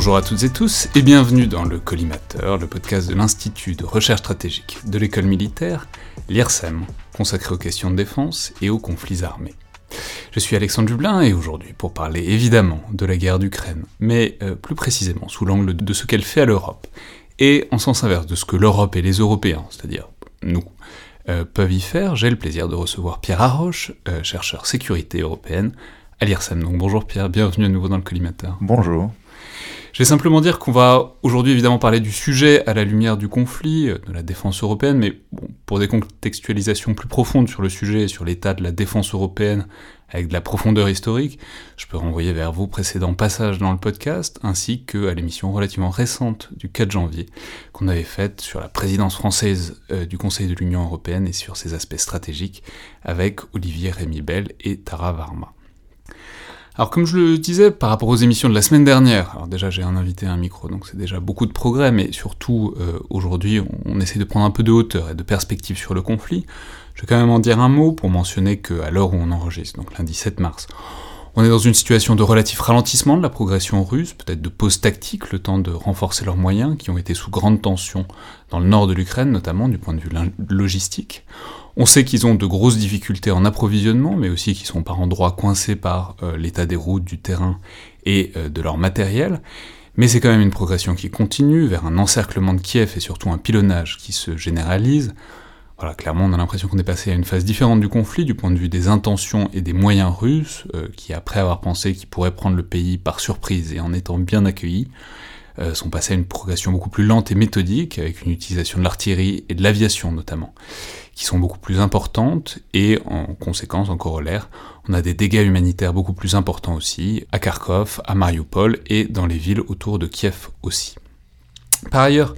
Bonjour à toutes et tous et bienvenue dans le Collimateur, le podcast de l'Institut de recherche stratégique de l'école militaire, l'IRSEM, consacré aux questions de défense et aux conflits armés. Je suis Alexandre Dublin et aujourd'hui pour parler évidemment de la guerre d'Ukraine, mais euh, plus précisément sous l'angle de ce qu'elle fait à l'Europe, et en sens inverse de ce que l'Europe et les Européens, c'est-à-dire nous, euh, peuvent y faire, j'ai le plaisir de recevoir Pierre Arroche, euh, chercheur sécurité européenne à l'IRSEM. Donc bonjour Pierre, bienvenue à nouveau dans le collimateur. Bonjour. Je vais simplement dire qu'on va aujourd'hui évidemment parler du sujet à la lumière du conflit, euh, de la défense européenne, mais pour des contextualisations plus profondes sur le sujet et sur l'état de la défense européenne avec de la profondeur historique, je peux renvoyer vers vos précédents passages dans le podcast, ainsi que à l'émission relativement récente du 4 janvier qu'on avait faite sur la présidence française euh, du Conseil de l'Union européenne et sur ses aspects stratégiques avec Olivier Rémy Bell et Tara Varma. Alors comme je le disais par rapport aux émissions de la semaine dernière, alors déjà j'ai un invité à un micro, donc c'est déjà beaucoup de progrès, mais surtout euh, aujourd'hui on, essaie de prendre un peu de hauteur et de perspective sur le conflit. Je vais quand même en dire un mot pour mentionner qu'à l'heure où on enregistre, donc lundi 7 mars, on est dans une situation de relatif ralentissement de la progression russe, peut-être de pause tactique, le temps de renforcer leurs moyens, qui ont été sous grande tension dans le nord de l'Ukraine, notamment du point de vue logistique. On sait qu'ils ont de grosses difficultés en approvisionnement, mais aussi qu'ils sont par endroits coincés par euh, l'état des routes, du terrain et euh, de leur matériel. Mais c'est quand même une progression qui continue vers un encerclement de Kiev et surtout un pilonnage qui se généralise. Voilà, clairement, on a l'impression qu'on est passé à une phase différente du conflit du point de vue des intentions et des moyens russes, euh, qui après avoir pensé qu'ils pourraient prendre le pays par surprise et en étant bien accueillis, sont passés à une progression beaucoup plus lente et méthodique, avec une utilisation de l'artillerie et de l'aviation notamment qui sont beaucoup plus importantes et en conséquence, en corollaire, on a des dégâts humanitaires beaucoup plus importants aussi, à Kharkov, à Mariupol et dans les villes autour de Kiev aussi. Par ailleurs,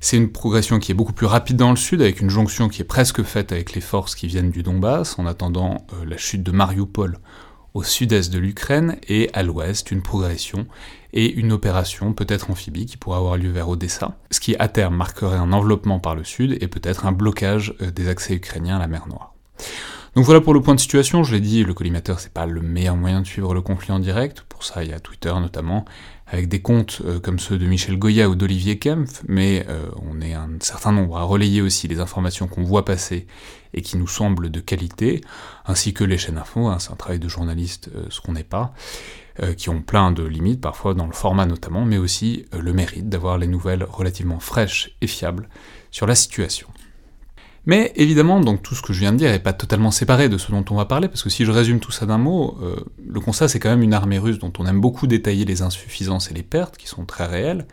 c'est une progression qui est beaucoup plus rapide dans le sud, avec une jonction qui est presque faite avec les forces qui viennent du Donbass, en attendant euh, la chute de Mariupol au sud-est de l'Ukraine, et à l'ouest, une progression et une opération peut-être amphibie qui pourrait avoir lieu vers Odessa, ce qui à terme marquerait un enveloppement par le sud et peut-être un blocage euh, des accès ukrainiens à la mer Noire. Donc voilà pour le point de situation, je l'ai dit, le collimateur c'est pas le meilleur moyen de suivre le conflit en direct, pour ça il y a Twitter notamment, avec des comptes euh, comme ceux de Michel Goya ou d'Olivier Kempf, mais euh, on est un certain nombre à relayer aussi les informations qu'on voit passer et qui nous semblent de qualité, ainsi que les chaînes info, hein, c'est un travail de journaliste, euh, ce qu'on n'est pas, qui ont plein de limites, parfois dans le format notamment, mais aussi le mérite d'avoir les nouvelles relativement fraîches et fiables sur la situation. Mais évidemment, donc tout ce que je viens de dire n'est pas totalement séparé de ce dont on va parler, parce que si je résume tout ça d'un mot, euh, le constat c'est quand même une armée russe dont on aime beaucoup détailler les insuffisances et les pertes, qui sont très réelles,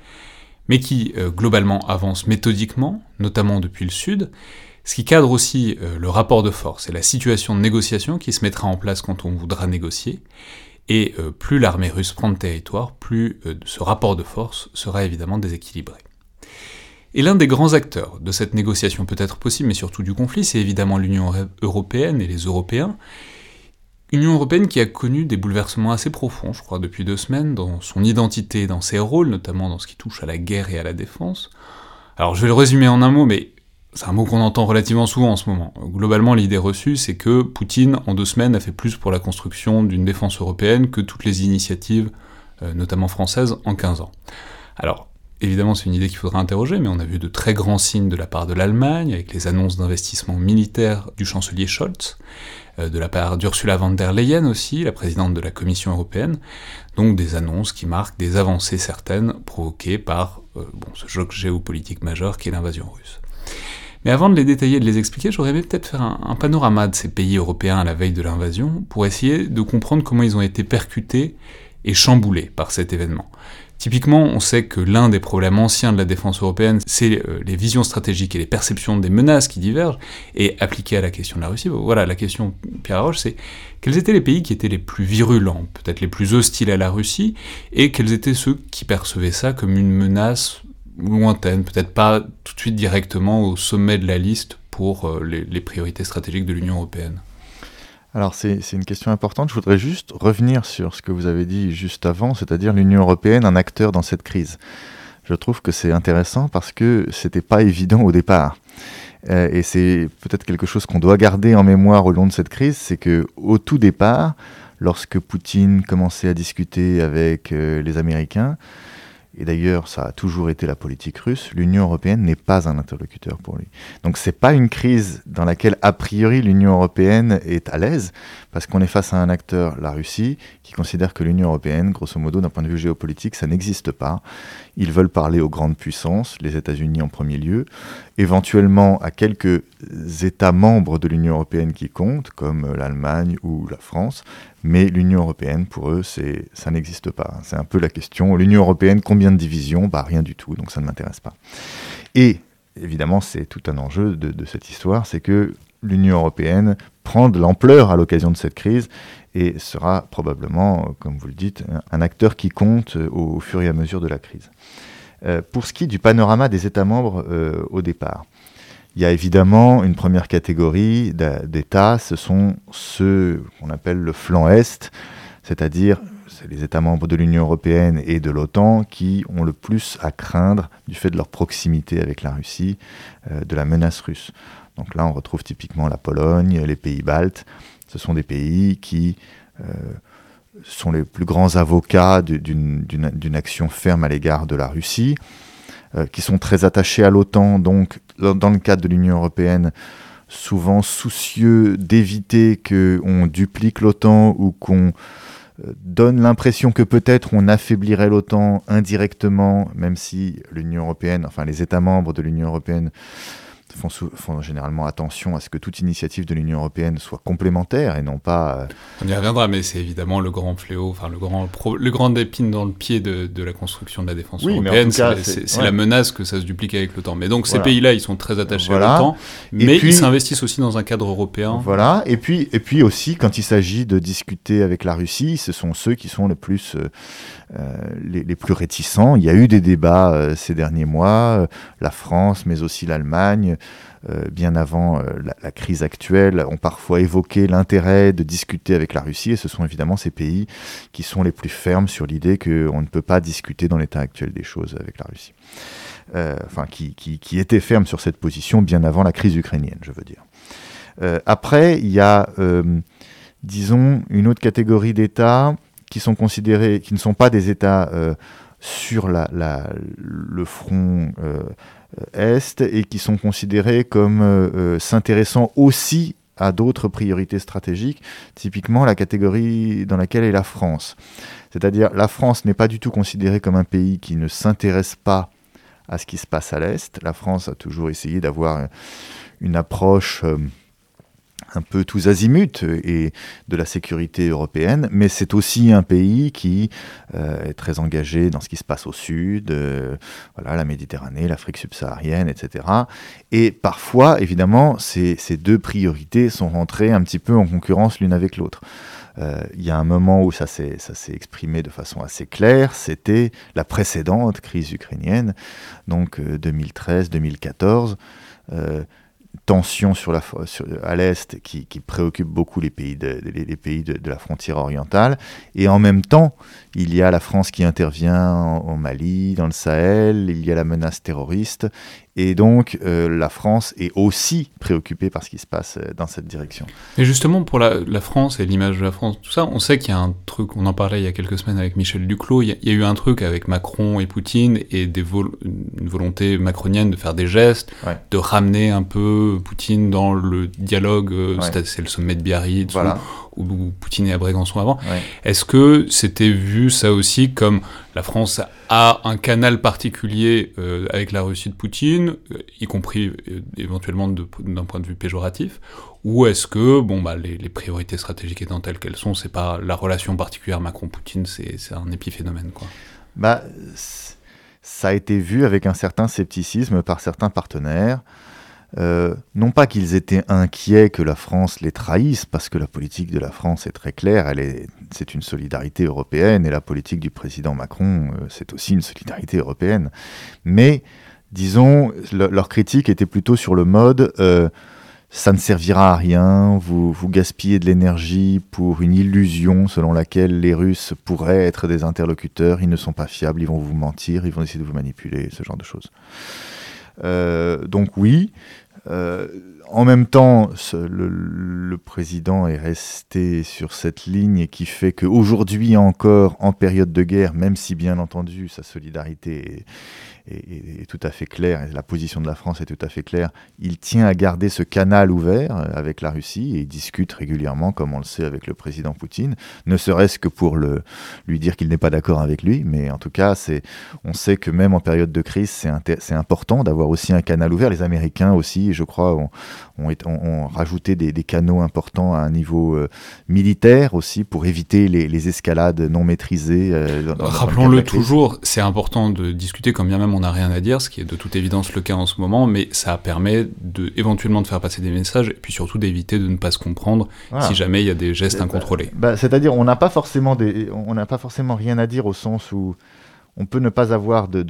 mais qui euh, globalement avance méthodiquement, notamment depuis le sud, ce qui cadre aussi euh, le rapport de force et la situation de négociation qui se mettra en place quand on voudra négocier, et plus l'armée russe prend de territoire, plus ce rapport de force sera évidemment déséquilibré. Et l'un des grands acteurs de cette négociation peut-être possible, mais surtout du conflit, c'est évidemment l'Union européenne et les Européens. Union européenne qui a connu des bouleversements assez profonds, je crois, depuis deux semaines, dans son identité, dans ses rôles, notamment dans ce qui touche à la guerre et à la défense. Alors je vais le résumer en un mot, mais c'est un mot qu'on entend relativement souvent en ce moment. Globalement, l'idée reçue, c'est que Poutine, en deux semaines, a fait plus pour la construction d'une défense européenne que toutes les initiatives, euh, notamment françaises, en 15 ans. Alors, Évidemment, c'est une idée qu'il faudra interroger, mais on a vu de très grands signes de la part de l'Allemagne, avec les annonces d'investissement militaire du chancelier Scholz, euh, de la part d'Ursula von der Leyen aussi, la présidente de la Commission européenne, donc des annonces qui marquent des avancées certaines provoquées par euh, ce choc géopolitique majeur qui est l'invasion russe. Mais avant de les détailler et de les expliquer, j'aurais aimé peut-être faire un, panorama de ces pays européens à la veille de l'invasion, pour essayer de comprendre comment ils ont été percutés et chamboulés par cet événement. Typiquement, on sait que l'un des problèmes anciens de la défense européenne, c'est euh, les visions stratégiques et les perceptions des menaces qui divergent, et appliquées à la question de la Russie, voilà, la question, Pierre Roche, c'est quels étaient les pays qui étaient les plus virulents, peut-être les plus hostiles à la Russie, et quels étaient ceux qui percevaient ça comme une menace lointaine, peut-être pas tout de suite directement au sommet de la liste pour euh, les priorités stratégiques de l'Union européenne? Alors c'est une question importante. Je voudrais juste revenir sur ce que vous avez dit juste avant, c'est-à-dire l'Union européenne, un acteur dans cette crise. Je trouve que c'est intéressant parce que c'était pas évident au départ. Euh, et c'est peut-être quelque chose qu'on doit garder en mémoire au long de cette crise, c'est que au tout départ, lorsque Poutine commençait à discuter avec euh, les Américains, et d'ailleurs ça a toujours été la politique russe, l'Union européenne n'est pas un interlocuteur pour lui. Donc c'est pas une crise dans laquelle a priori l'Union européenne est à l'aise, parce qu'on est face à un acteur, la Russie, qui considère que l'Union européenne, grosso modo d'un point de vue géopolitique, ça n'existe pas. Ils veulent parler aux grandes puissances, les États-Unis en premier lieu, éventuellement à quelques États membres de l'Union européenne qui comptent, comme l'Allemagne ou la France, mais l'Union européenne, pour eux, ça n'existe pas. C'est un peu la question. L'Union européenne, combien de divisions? Bah rien du tout, donc ça ne m'intéresse pas. Et évidemment, c'est tout un enjeu de, cette histoire, c'est que l'Union européenne prend de l'ampleur à l'occasion de cette crise et sera probablement, comme vous le dites, un acteur qui compte au, fur et à mesure de la crise. Euh, pour ce qui est du panorama des États membres euh, au départ, il y a évidemment une première catégorie d'États, ce sont ceux qu'on appelle le flanc Est, c'est-à-dire les États membres de l'Union européenne et de l'OTAN qui ont le plus à craindre du fait de leur proximité avec la Russie, euh, de la menace russe. Donc là, on retrouve typiquement la Pologne, les pays baltes. Ce sont des pays qui euh, sont les plus grands avocats d'une action ferme à l'égard de la Russie. Euh, qui sont très attachés à l'OTAN, donc dans le cadre de l'Union européenne, souvent soucieux d'éviter qu'on duplique l'OTAN ou qu'on euh, donne l'impression que peut-être on affaiblirait l'OTAN indirectement, même si l'Union européenne, enfin les États membres de l'Union européenne font, généralement attention à ce que toute initiative de l'Union européenne soit complémentaire et non pas. Euh, On y reviendra, mais c'est évidemment le grand fléau, enfin le grand, le grand épine dans le pied de, de la construction de la défense européenne. C'est la menace que ça se duplique avec l'OTAN. Mais donc ces pays-là, ils sont très attachés à l'OTAN, mais ils s'investissent aussi dans un cadre européen. Voilà. Et puis, et puis aussi, quand il s'agit de discuter avec la Russie, ce sont ceux qui sont les plus euh, euh, les, plus réticents. Il y a eu des débats euh, ces derniers mois, euh, la France, mais aussi l'Allemagne, bien avant la, crise actuelle, ont parfois évoqué l'intérêt de discuter avec la Russie, et ce sont évidemment ces pays qui sont les plus fermes sur l'idée qu'on ne peut pas discuter dans l'état actuel des choses avec la Russie. enfin, qui, étaient fermes sur cette position bien avant la crise ukrainienne, je veux dire. après, il y a, disons, une autre catégorie d'États qui sont considérés, qui ne sont pas des États euh, sur la, le front euh, est et qui sont considérés comme euh, s'intéressant aussi à d'autres priorités stratégiques, typiquement la catégorie dans laquelle est la France. C'est-à-dire la France n'est pas du tout considérée comme un pays qui ne s'intéresse pas à ce qui se passe à l'Est. La France a toujours essayé d'avoir une approche un peu tous azimuts et de la sécurité européenne, mais c'est aussi un pays qui euh, est très engagé dans ce qui se passe au sud, euh, voilà, la Méditerranée, l'Afrique subsaharienne, etc. Et parfois, évidemment, ces, deux priorités sont rentrées un petit peu en concurrence l'une avec l'autre. Euh, il y a un moment où ça s'est exprimé de façon assez claire, c'était la précédente crise ukrainienne, donc 2013-2014 tension sur la, sur, à l'Est qui, qui, préoccupe beaucoup les pays, de, les, pays de, de, la frontière orientale. Et en même temps, il y a la France qui intervient au Mali, dans le Sahel, il y a la menace terroriste, et donc euh, la France est aussi préoccupée par ce qui se passe euh, dans cette direction. Et justement pour la, la France et l'image de la France, tout ça, on sait qu'il y a un truc, on en parlait il y a quelques semaines avec Michel Duclos, il y a, eu un truc avec Macron et Poutine et des une volonté macronienne de faire des gestes, de ramener un peu Poutine dans le dialogue, euh, c'est le sommet de Biarritz, voilà où Poutine et à Brégançon avant. Est-ce que c'était vu ça aussi comme la France a un canal particulier euh, avec la Russie de Poutine, euh, y compris euh, éventuellement d'un point de vue péjoratif, ou est-ce que bon bah les, les, priorités stratégiques étant telles qu'elles sont, c'est pas la relation particulière Macron-Poutine, c'est un épiphénomène quoi? Bah ça a été vu avec un certain scepticisme par certains partenaires. Euh, non pas qu'ils étaient inquiets que la France les trahisse, parce que la politique de la France est très claire, c'est une solidarité européenne, et la politique du président Macron, euh, c'est aussi une solidarité européenne. Mais, disons, leur critique était plutôt sur le mode, euh, ça ne servira à rien, vous gaspillez de l'énergie pour une illusion selon laquelle les Russes pourraient être des interlocuteurs, ils ne sont pas fiables, ils vont vous mentir, ils vont essayer de vous manipuler, ce genre de choses. donc oui, en même temps, le, président est resté sur cette ligne qui fait qu'aujourd'hui encore, en période de guerre, même si bien entendu sa solidarité est, est, tout à fait clair, et la position de la France est tout à fait claire, il tient à garder ce canal ouvert euh, avec la Russie et il discute régulièrement, comme on le sait avec le président Poutine, ne serait-ce que pour le, lui dire qu'il n'est pas d'accord avec lui, mais en tout cas, c'est, on sait que même en période de crise, c'est, important d'avoir aussi un canal ouvert. Les Américains aussi, je crois, ont, ont, rajouté des, canaux importants à un niveau euh, militaire aussi pour éviter les, escalades non maîtrisées. Euh, Rappelons-le toujours, c'est important de discuter quand bien même on n'a rien à dire, ce qui est de toute évidence le cas en ce moment, mais ça permet de, éventuellement de faire passer des messages et puis surtout d'éviter de ne pas se comprendre si jamais il y a des gestes incontrôlés. Bah, c'est-à-dire, on n'a pas forcément des, on n'a pas forcément rien à dire au sens où on peut ne pas avoir de,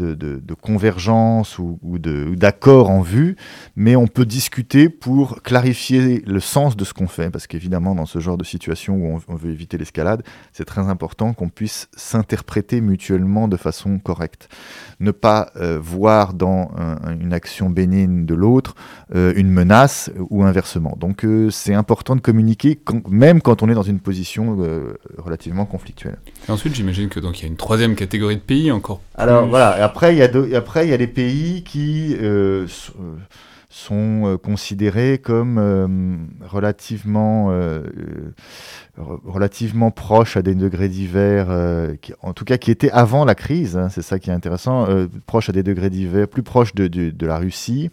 convergence ou, d'accord en vue, mais on peut discuter pour clarifier le sens de ce qu'on fait, parce qu'évidemment, dans ce genre de situation où on, veut éviter l'escalade, c'est très important qu'on puisse s'interpréter mutuellement de façon correcte. Ne pas euh, voir dans une action bénigne de l'autre euh, une menace ou inversement. Donc euh, c'est important de communiquer, même quand on est dans une position relativement conflictuelle. Et ensuite, j'imagine que donc il y a une troisième catégorie de pays encore. Alors voilà, et après il y a après il y a des pays qui euh, euh, sont euh, considérés comme relativement relativement proches à des degrés divers, en tout cas qui étaient avant la crise, hein, c'est ça qui est intéressant, proches à des degrés divers, plus proches de, de la Russie.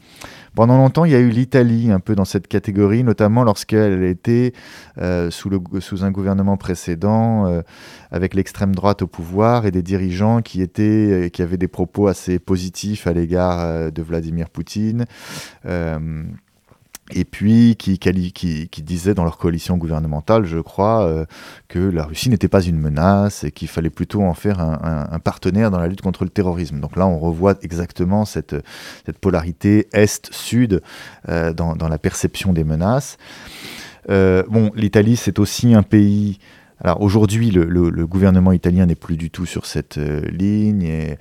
Pendant longtemps, il y a eu l'Italie un peu dans cette catégorie, notamment lorsqu'elle était euh, sous, un gouvernement précédent, euh, avec l'extrême droite au pouvoir et des dirigeants qui, euh, qui avaient des propos assez positifs à l'égard de Vladimir Poutine et puis qui, disaient dans leur coalition gouvernementale, je crois, euh, que la Russie n'était pas une menace et qu'il fallait plutôt en faire un, partenaire dans la lutte contre le terrorisme. Donc là, on revoit exactement cette, polarité Est-Sud euh, dans, dans, la perception des menaces. Euh, bon, l'Italie, c'est aussi un pays alors aujourd'hui, le, gouvernement italien n'est plus du tout sur cette euh, ligne et,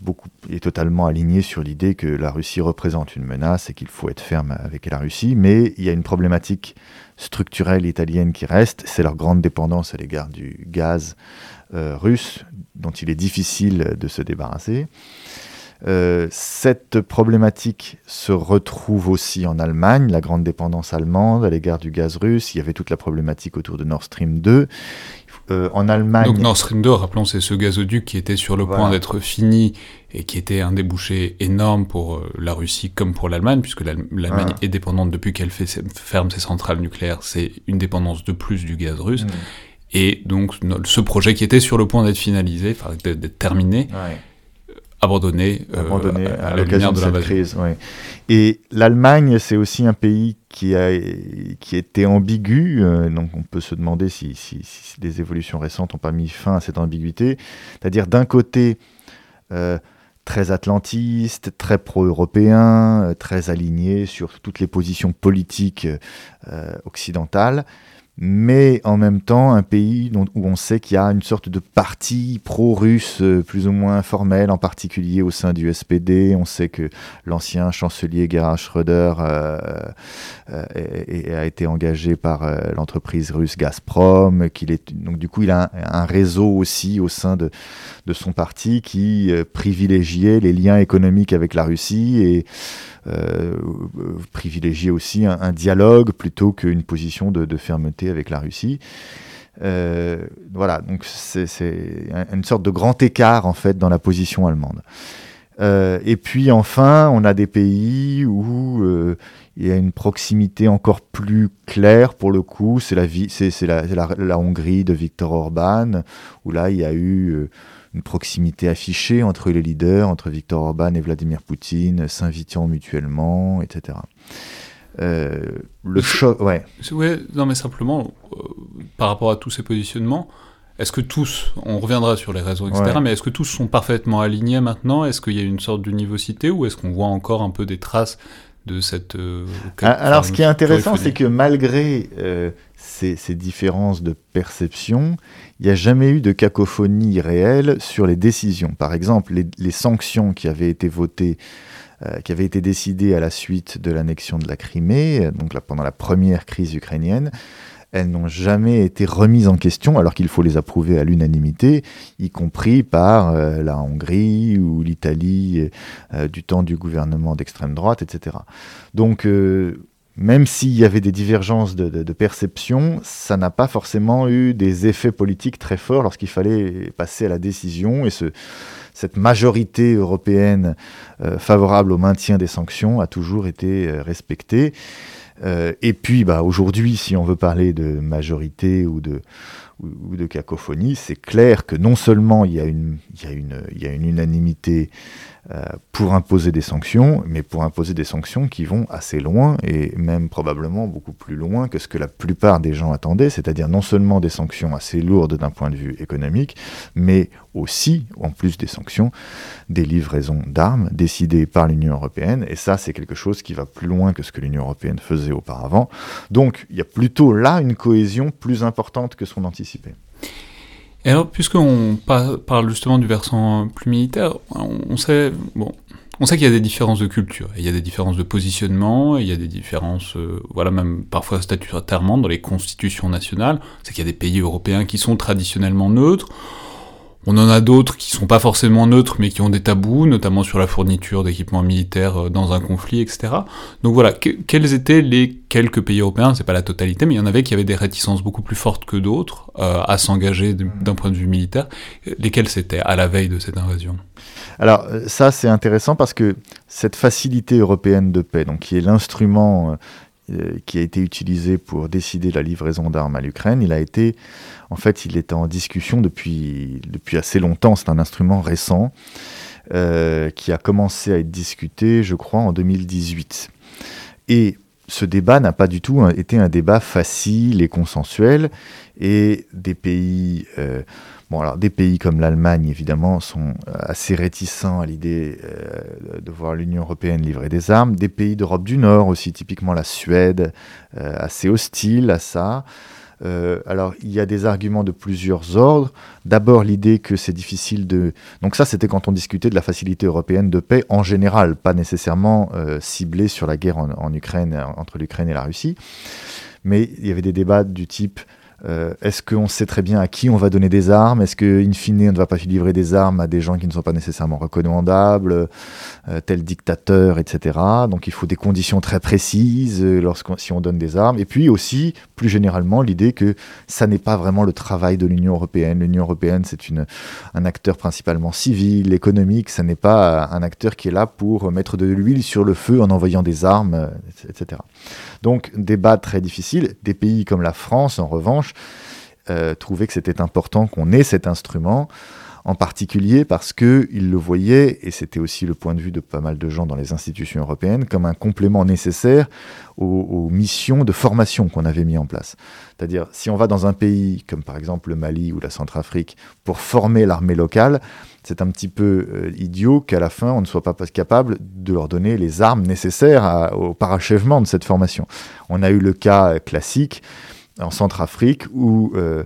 beaucoup, est totalement aligné sur l'idée que la Russie représente une menace et qu'il faut être ferme avec la Russie. Mais il y a une problématique structurelle italienne qui reste, c'est leur grande dépendance à l'égard du gaz euh, russe, dont il est difficile de se débarrasser. Euh, cette problématique se retrouve aussi en Allemagne, la grande dépendance allemande à l'égard du gaz russe. Il y avait toute la problématique autour de Nord Stream 2. Euh, en Allemagne. Donc Nord Stream 2, rappelons, c'est ce gazoduc qui était sur le point d'être fini et qui était un débouché énorme pour euh, la Russie comme pour l'Allemagne, puisque l'Allemagne est dépendante depuis qu'elle ferme ses centrales nucléaires. C'est une dépendance de plus du gaz russe. Mm. Et donc ce projet qui était sur le point d'être finalisé, enfin d'être terminé, abandonné, euh, abandonné à, l'occasion de, cette crise. Et l'Allemagne, c'est aussi un pays qui a qui était ambigu, euh, donc on peut se demander si, si, si, les évolutions récentes n'ont pas mis fin à cette ambiguïté. C'est-à-dire d'un côté euh, très atlantiste, très pro-européen, très aligné sur toutes les positions politiques occidentales, mais en même temps un pays où on sait qu'il y a une sorte de parti pro-russe euh, plus ou moins formel, en particulier au sein du SPD. On sait que l'ancien chancelier Gerhard Schröder euh, euh, a été engagé par l'entreprise russe Gazprom, qu'il est donc du coup il a un, réseau aussi au sein de, son parti qui privilégiait les liens économiques avec la Russie et privilégier aussi un, dialogue plutôt qu'une position de, fermeté avec la Russie. Euh, voilà, donc c'est une sorte de grand écart en fait dans la position allemande. Euh, et puis enfin, on a des pays où il y a une proximité encore plus claire pour le coup. C'est la, la, la, la, Hongrie de Viktor Orban, où là il y a eu une proximité affichée entre les leaders, entre Viktor Orban et Vladimir Poutine, s'invitant mutuellement, etc. Euh, le choc, ouais. Ouais, non mais simplement, euh, par rapport à tous ces positionnements, est-ce que tous, on reviendra sur les réseaux, etc., mais est-ce que tous sont parfaitement alignés maintenant? Est-ce qu'il y a une sorte d'univocité ou est-ce qu'on voit encore un peu des traces de cette... Euh, ah, alors ce qui est intéressant, c'est que malgré ces, ces, différences de perception, il n'y a jamais eu de cacophonie réelle sur les décisions. Par exemple, les, sanctions qui avaient été votées qui avait été décidée à la suite de l'annexion de la Crimée, donc pendant la première crise ukrainienne, elles n'ont jamais été remises en question alors qu'il faut les approuver à l'unanimité, y compris par euh, la Hongrie ou l'Italie euh, du temps du gouvernement d'extrême droite, etc. Donc, euh, même s'il y avait des divergences de, perception, ça n'a pas forcément eu des effets politiques très forts lorsqu'il fallait passer à la décision. Et ce, cette majorité européenne favorable au maintien des sanctions a toujours été respectée. Euh, et puis, bah, aujourd'hui, si on veut parler de majorité ou de, ou, de cacophonie, c'est clair que non seulement il y a une, il y a une, il y a une unanimité pour imposer des sanctions, mais pour imposer des sanctions qui vont assez loin et même probablement beaucoup plus loin que ce que la plupart des gens attendaient, c'est-à-dire non seulement des sanctions assez lourdes d'un point de vue économique, mais aussi, en plus des sanctions, des livraisons d'armes décidées par l'Union européenne. Et ça, c'est quelque chose qui va plus loin que ce que l'Union européenne faisait auparavant. Donc, il y a plutôt là une cohésion plus importante que ce qu'on anticipait. Et alors, puisqu'on parle justement du versant plus militaire, on sait, bon, on sait qu'il y a des différences de culture, il y a des différences de positionnement, il y a des différences, euh, voilà, même parfois statutairement dans les constitutions nationales. C'est qu'il y a des pays européens qui sont traditionnellement neutres. On en a d'autres qui sont pas forcément neutres, mais qui ont des tabous, notamment sur la fourniture d'équipements militaires euh, dans un conflit, etc. Donc voilà, quels étaient les quelques pays européens, c'est pas la totalité, mais il y en avait qui avaient des réticences beaucoup plus fortes que d'autres euh, à s'engager d'un point de vue militaire. Lesquels c'était à la veille de cette invasion? Alors euh, ça c'est intéressant parce que cette facilité européenne de paix, donc qui est l'instrument qui a été utilisé pour décider la livraison d'armes à l'Ukraine, il a été en fait, il était en discussion depuis, depuis assez longtemps. C'est un instrument récent euh, qui a commencé à être discuté, je crois, en 2018. Et ce débat n'a pas du tout été un débat facile et consensuel. Et des pays, euh, bon alors des pays comme l'Allemagne évidemment sont assez réticents à l'idée euh, de voir l'Union européenne livrer des armes. Des pays d'Europe du Nord aussi, typiquement la Suède, assez hostile à ça. Euh, alors, il y a des arguments de plusieurs ordres. D'abord, l'idée que c'est difficile de... Donc ça, c'était quand on discutait de la facilité européenne de paix en général, pas nécessairement euh, ciblée sur la guerre en Ukraine, entre l'Ukraine et la Russie. Mais il y avait des débats du type euh, est-ce qu'on sait très bien à qui on va donner des armes? Est-ce qu'in fine, on ne va pas livrer des armes à des gens qui ne sont pas nécessairement recommandables, euh, tel dictateur, etc. Donc il faut des conditions très précises euh, si on donne des armes. Et puis aussi, plus généralement, l'idée que ça n'est pas vraiment le travail de l'Union européenne. L'Union européenne, c'est un acteur principalement civil, économique. Ça n'est pas un acteur qui est là pour mettre de l'huile sur le feu en envoyant des armes, etc. Donc débat très difficile. Des pays comme la France, en revanche, euh, trouvaient que c'était important qu'on ait cet instrument, en particulier parce qu'ils le voyaient, et c'était aussi le point de vue de pas mal de gens dans les institutions européennes, comme un complément nécessaire aux, missions de formation qu'on avait mis en place. C'est-à-dire, si on va dans un pays comme par exemple le Mali ou la Centrafrique pour former l'armée locale, c'est un petit peu euh, idiot qu'à la fin, on ne soit pas capable de leur donner les armes nécessaires au parachèvement de cette formation. On a eu le cas classique en Centrafrique où euh,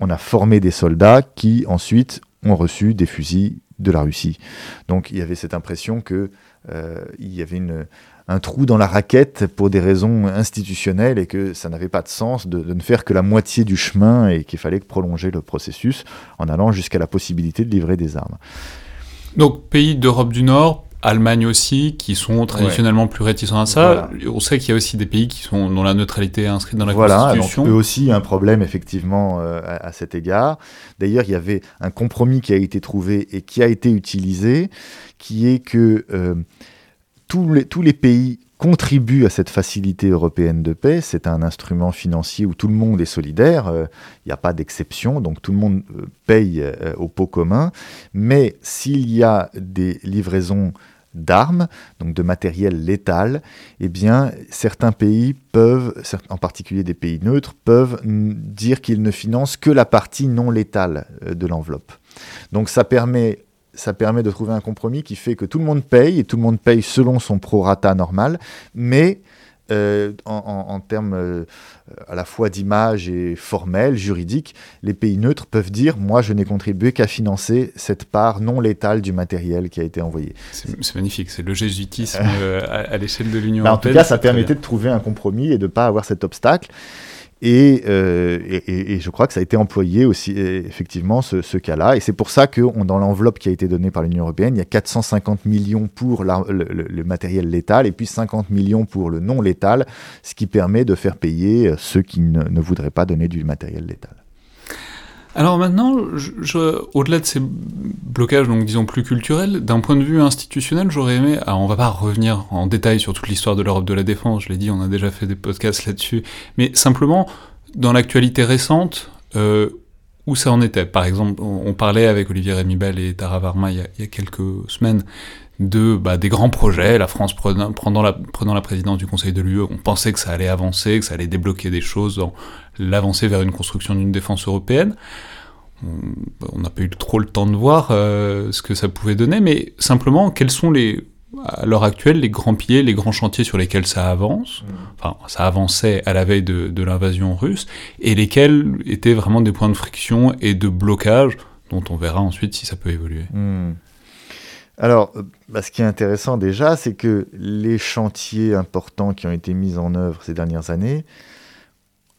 on a formé des soldats qui ensuite ont reçu des fusils de la Russie. Donc il y avait cette impression qu'il euh, y avait une, un trou dans la raquette pour des raisons institutionnelles et que ça n'avait pas de sens de, ne faire que la moitié du chemin et qu'il fallait prolonger le processus en allant jusqu'à la possibilité de livrer des armes. Donc pays d'Europe du Nord, Allemagne aussi, qui sont traditionnellement plus réticents à ça. On sait qu'il y a aussi des pays qui sont dont la neutralité est inscrite dans la voilà, Constitution. Voilà, eux aussi un problème effectivement euh, à, cet égard. D'ailleurs, il y avait un compromis qui a été trouvé et qui a été utilisé, qui est que euh, tous, les, tous les pays contribuent à cette facilité européenne de paix. C'est un instrument financier où tout le monde est solidaire, euh, il n'y a pas d'exception, donc tout le monde paye au pot commun. Mais s'il y a des livraisons d'armes, donc de matériel létal, eh bien, certains pays peuvent, en particulier des pays neutres, peuvent dire qu'ils ne financent que la partie non létale euh, de l'enveloppe. Donc ça permet, ça permet de trouver un compromis qui fait que tout le monde paye, et tout le monde paye selon son prorata normal, mais euh, en, termes euh, à la fois d'image et formel, juridique, les pays neutres peuvent dire moi je n'ai contribué qu'à financer cette part non létale du matériel qui a été envoyé. C'est magnifique, c'est le jésuitisme euh, à, l'échelle de l'Union bah, européenne. En tout cas, ça permettait de trouver un compromis et de ne pas avoir cet obstacle. Euh, et, je crois que ça a été employé aussi, effectivement, ce, cas-là. Et c'est pour ça que dans l'enveloppe qui a été donnée par l'Union européenne, il y a 450 millions pour le, matériel létal et puis 50 millions pour le non létal, ce qui permet de faire payer euh, ceux qui ne voudraient pas donner du matériel létal. Alors maintenant, je, au-delà de ces blocages, donc disons plus culturels, d'un point de vue institutionnel, j'aurais aimé. Alors on va pas revenir en détail sur toute l'histoire de l'Europe de la défense, je l'ai dit, on a déjà fait des podcasts là-dessus, mais simplement dans l'actualité récente, euh, où ça en était? Par exemple, on, parlait avec Olivier Rémibel et Tara Varma il y a, quelques semaines de bah, des grands projets. La France prenant, la, prenant la présidence du Conseil de l'UE, on pensait que ça allait avancer, que ça allait débloquer des choses dans l'avancée vers une construction d'une défense européenne. On n'a pas eu trop le temps de voir euh, ce que ça pouvait donner, mais simplement, quels sont les, à l'heure actuelle, les grands piliers, les grands chantiers sur lesquels ça avance, mmh. enfin, ça avançait à la veille de, l'invasion russe, et lesquels étaient vraiment des points de friction et de blocage, dont on verra ensuite si ça peut évoluer. Mmh. Alors, euh, bah, ce qui est intéressant déjà, c'est que les chantiers importants qui ont été mis en œuvre ces dernières années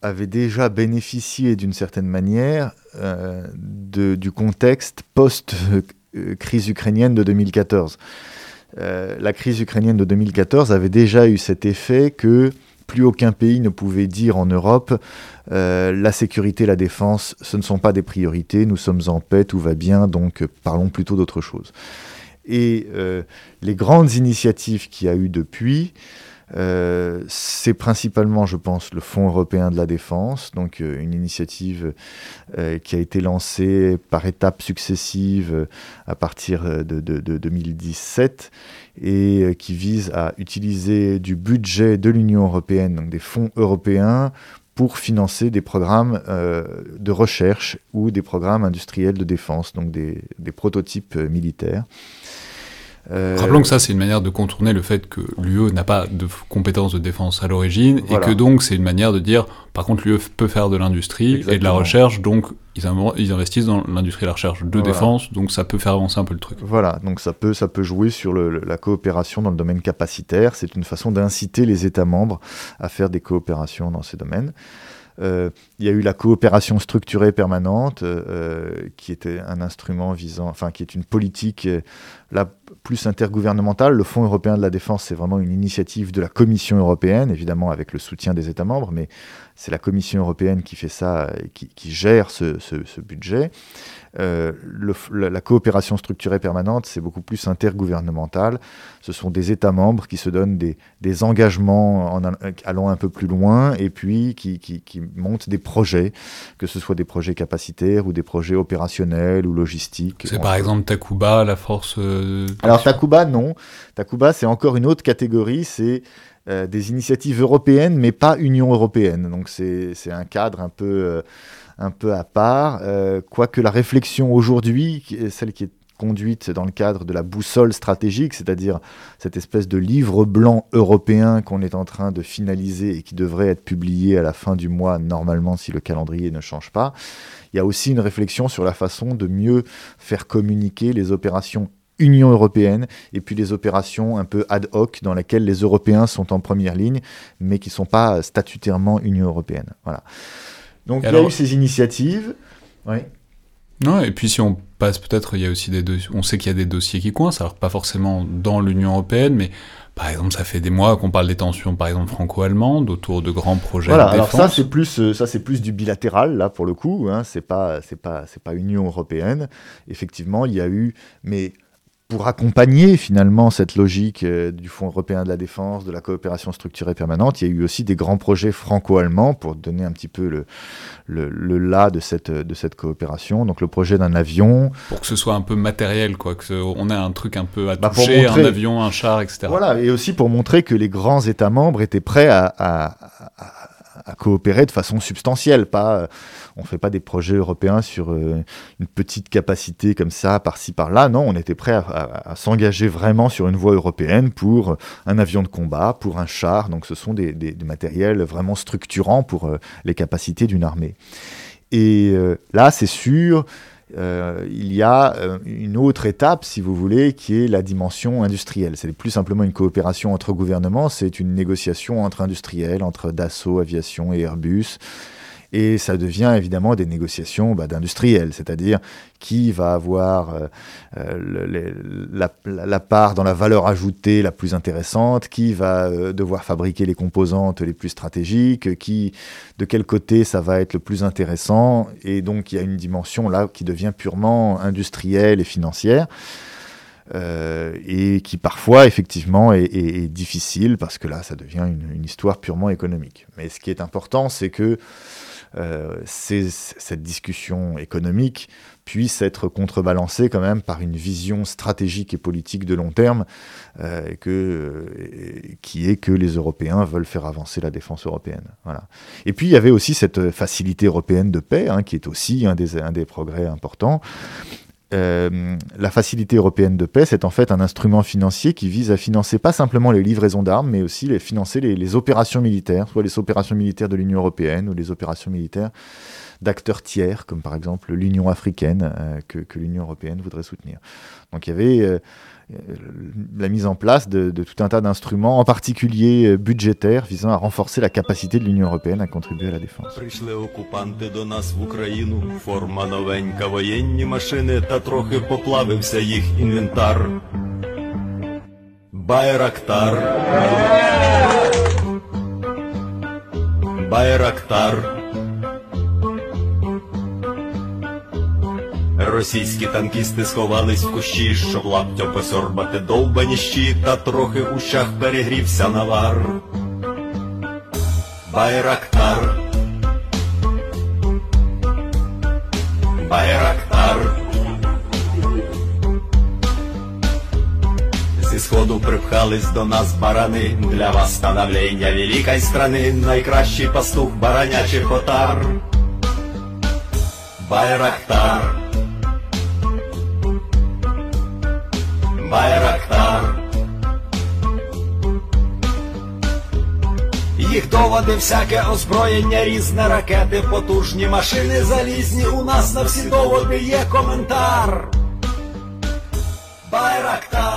avaient déjà bénéficié d'une certaine manière euh, du contexte post-crise ukrainienne de 2014. Euh, la crise ukrainienne de 2014 avait déjà eu cet effet que plus aucun pays ne pouvait dire en Europe la sécurité la défense, ce ne sont pas des priorités, nous sommes en paix, tout va bien, donc parlons plutôt d'autre chose. Et euh, les grandes initiatives qu'il y a eu depuis, euh, c'est principalement, je pense, le Fonds européen de la défense, donc euh, une initiative qui a été lancée par étapes successives à partir de, de 2017 et qui vise à utiliser du budget de l'Union européenne, donc des fonds européens, pour financer des programmes de recherche ou des programmes industriels de défense, donc des, prototypes militaires. Euh, Rappelons que ça, c'est une manière de contourner le fait que l'UE n'a pas de compétences de défense à l'origine, et que donc c'est une manière de dire, par contre, l'UE peut faire de l'industrie et de la recherche, donc ils, investissent dans l'industrie et la recherche de défense, donc ça peut faire avancer un peu le truc. Voilà, donc ça peut, ça peut jouer sur la coopération dans le domaine capacitaire, c'est une façon d'inciter les États membres à faire des coopérations dans ces domaines. Euh, il y a eu la coopération structurée permanente, euh, qui était un instrument visant, enfin qui est une politique plus intergouvernementale. Le Fonds européen de la défense, c'est vraiment une initiative de la Commission européenne, évidemment avec le soutien des États membres, mais c'est la Commission européenne qui fait ça, qui, gère ce budget. Euh, la, coopération structurée permanente, c'est beaucoup plus intergouvernemental. Ce sont des États membres qui se donnent des, engagements en allant un peu plus loin et puis qui, montent des projets, que ce soit des projets capacitaires ou des projets opérationnels ou logistiques. C'est par exemple Takuba, la force. Euh, Alors Takuba, non. Takuba, c'est encore une autre catégorie. C'est euh, des initiatives européennes, mais pas Union européenne. Donc c'est un cadre un peu un peu à part, euh, quoique la réflexion aujourd'hui, celle qui est conduite dans le cadre de la boussole stratégique, c'est-à-dire cette espèce de livre blanc européen qu'on est en train de finaliser et qui devrait être publié à la fin du mois, normalement, si le calendrier ne change pas. Il y a aussi une réflexion sur la façon de mieux faire communiquer les opérations Union européenne et puis les opérations un peu ad hoc dans lesquelles les Européens sont en première ligne, mais qui ne sont pas statutairement Union européenne. Voilà. Donc il y a eu ces initiatives. Oui. Non, et puis si on passe peut-être, il y a aussi des on sait qu'il y a des dossiers qui coincent, alors pas forcément dans l'Union européenne, mais par exemple, ça fait des mois qu'on parle des tensions, par exemple franco-allemandes, autour de grands projets. Voilà, alors ça c'est plus, euh, ça c'est plus du bilatéral là pour le coup. Hein, c'est pas, c'est pas, c'est pas Union européenne. Effectivement, il y a eu, mais pour accompagner finalement cette logique euh, du Fonds européen de la défense, de la coopération structurée permanente, il y a eu aussi des grands projets franco-allemands pour donner un petit peu le, le, le là de cette, de cette coopération. Donc le projet d'un avion. Pour que ce soit un peu matériel, quoi, qu'on ait un truc un peu à bah, toucher, un avion, un char, etc. Voilà, et aussi pour montrer que les grands États membres étaient prêts à, à, coopérer de façon substantielle. Pas, on ne fait pas des projets européens sur une petite capacité comme ça, par-ci, par-là. Non, on était prêt à, s'engager vraiment sur une voie européenne pour un avion de combat, pour un char. Donc ce sont des, des matériels vraiment structurants pour les capacités d'une armée. Et là, c'est sûr, euh, il y a euh, une autre étape, si vous voulez, qui est la dimension industrielle. C'est plus simplement une coopération entre gouvernements, c'est une négociation entre industriels, entre Dassault Aviation et Airbus, et ça devient évidemment des négociations bah, d'industriels, c'est-à-dire qui va avoir euh, euh, la, part dans la valeur ajoutée la plus intéressante, qui va euh, devoir fabriquer les composantes les plus stratégiques, qui, de quel côté ça va être le plus intéressant, et donc il y a une dimension là qui devient purement industrielle et financière. et qui parfois effectivement est, difficile parce que là ça devient une, une, histoire purement économique. Mais ce qui est important, c'est que euh, cette discussion économique puisse être contrebalancée quand même par une vision stratégique et politique de long terme, euh, que, euh, qui est que les Européens veulent faire avancer la défense européenne. Voilà. Et puis il y avait aussi cette facilité européenne de paix, hein, qui est aussi un des, un des progrès importants. Euh, la facilité européenne de paix, c'est en fait un instrument financier qui vise à financer pas simplement les livraisons d'armes, mais aussi les financer les, opérations militaires, soit les opérations militaires de l'Union européenne ou les opérations militaires d'acteurs tiers, comme par exemple l'Union africaine, euh, que, que l'Union européenne voudrait soutenir. Donc il y avait euh, la mise en place de, tout un tas d'instruments, en particulier euh, budgétaires, visant à renforcer la capacité de l'Union européenne à contribuer à la défense. Російські танкісти сховались в кущі, щоб лаптя посорбати довбані щита, трохи у щах перегрівся навар. Байрактар. Байрактар. Зі сходу припхались до нас барани, для вас становлення великої страни, найкращий пастух баранячий потар. Байрактар. Байрактар. Їх доводи, всяке озброєння, різне ракети, потужні машини залізні. У нас на всі доводи є коментар. Байрактар.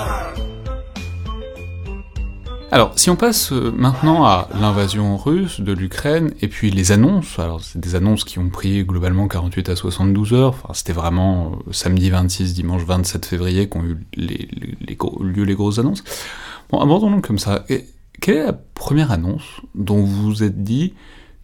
Alors, si on passe euh, maintenant à l'invasion russe de l'Ukraine, et puis les annonces, alors c'est des annonces qui ont pris globalement 48 à 72 heures, enfin c'était vraiment euh, samedi 26, dimanche 27 février qu'ont eu les, lieu les grosses annonces. Bon, abordons-nous comme ça. quelle est la première annonce dont vous vous êtes dit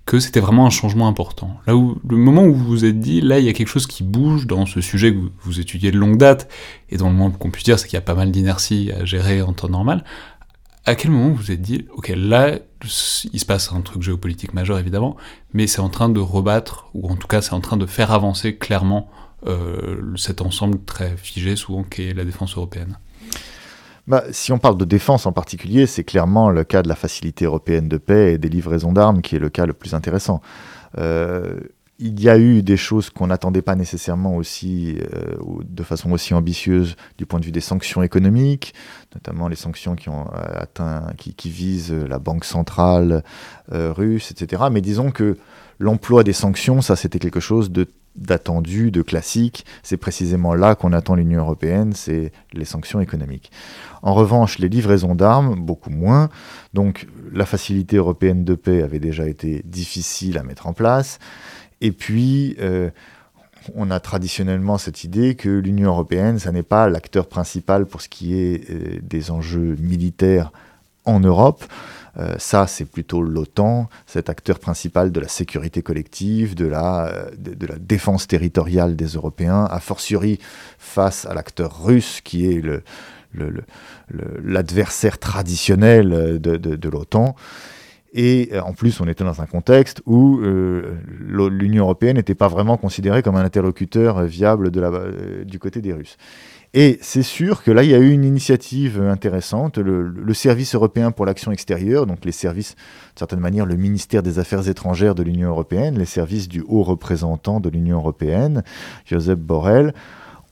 que c'était vraiment un changement important? Là où, le moment où vous vous êtes dit, là il y a quelque chose qui bouge dans ce sujet que vous, vous étudiez de longue date, et dont le moins qu'on puisse dire c'est qu'il y a pas mal d'inertie à gérer en temps normal, à quel moment vous vous êtes dit, ok, là, il se passe un truc géopolitique majeur évidemment, mais c'est en train de rebattre, ou en tout cas c'est en train de faire avancer clairement euh, cet ensemble très figé souvent qu'est la défense européenne? Bah, si on parle de défense en particulier, c'est clairement le cas de la facilité européenne de paix et des livraisons d'armes qui est le cas le plus intéressant. Euh, il y a eu des choses qu'on n'attendait pas nécessairement aussi euh, de façon aussi ambitieuse du point de vue des sanctions économiques, notamment les sanctions qui ont euh, atteint, qui, visent la banque centrale euh, russe, etc. Mais disons que l'emploi des sanctions, ça c'était quelque chose de d'attendu, de classique. C'est précisément là qu'on attend l'Union européenne, c'est les sanctions économiques. En revanche, les livraisons d'armes, beaucoup moins. Donc la facilité européenne de paix avait déjà été difficile à mettre en place. Et puis, euh, on a traditionnellement cette idée que l'Union européenne, ça n'est pas l'acteur principal pour ce qui est euh, des enjeux militaires en Europe. Euh, ça, c'est plutôt l'OTAN, cet acteur principal de la sécurité collective, de la, défense territoriale des Européens, a fortiori face à l'acteur russe qui est l'adversaire traditionnel de l'OTAN. Et euh, en plus, on était dans un contexte où euh, l'Union européenne n'était pas vraiment considérée comme un interlocuteur viable euh, du côté des Russes. Et c'est sûr que là, il y a eu une initiative intéressante, le, service européen pour l'action extérieure, donc les services, de certaine manière, le ministère des Affaires étrangères de l'Union européenne, les services du haut représentant de l'Union européenne, Joseph Borrell,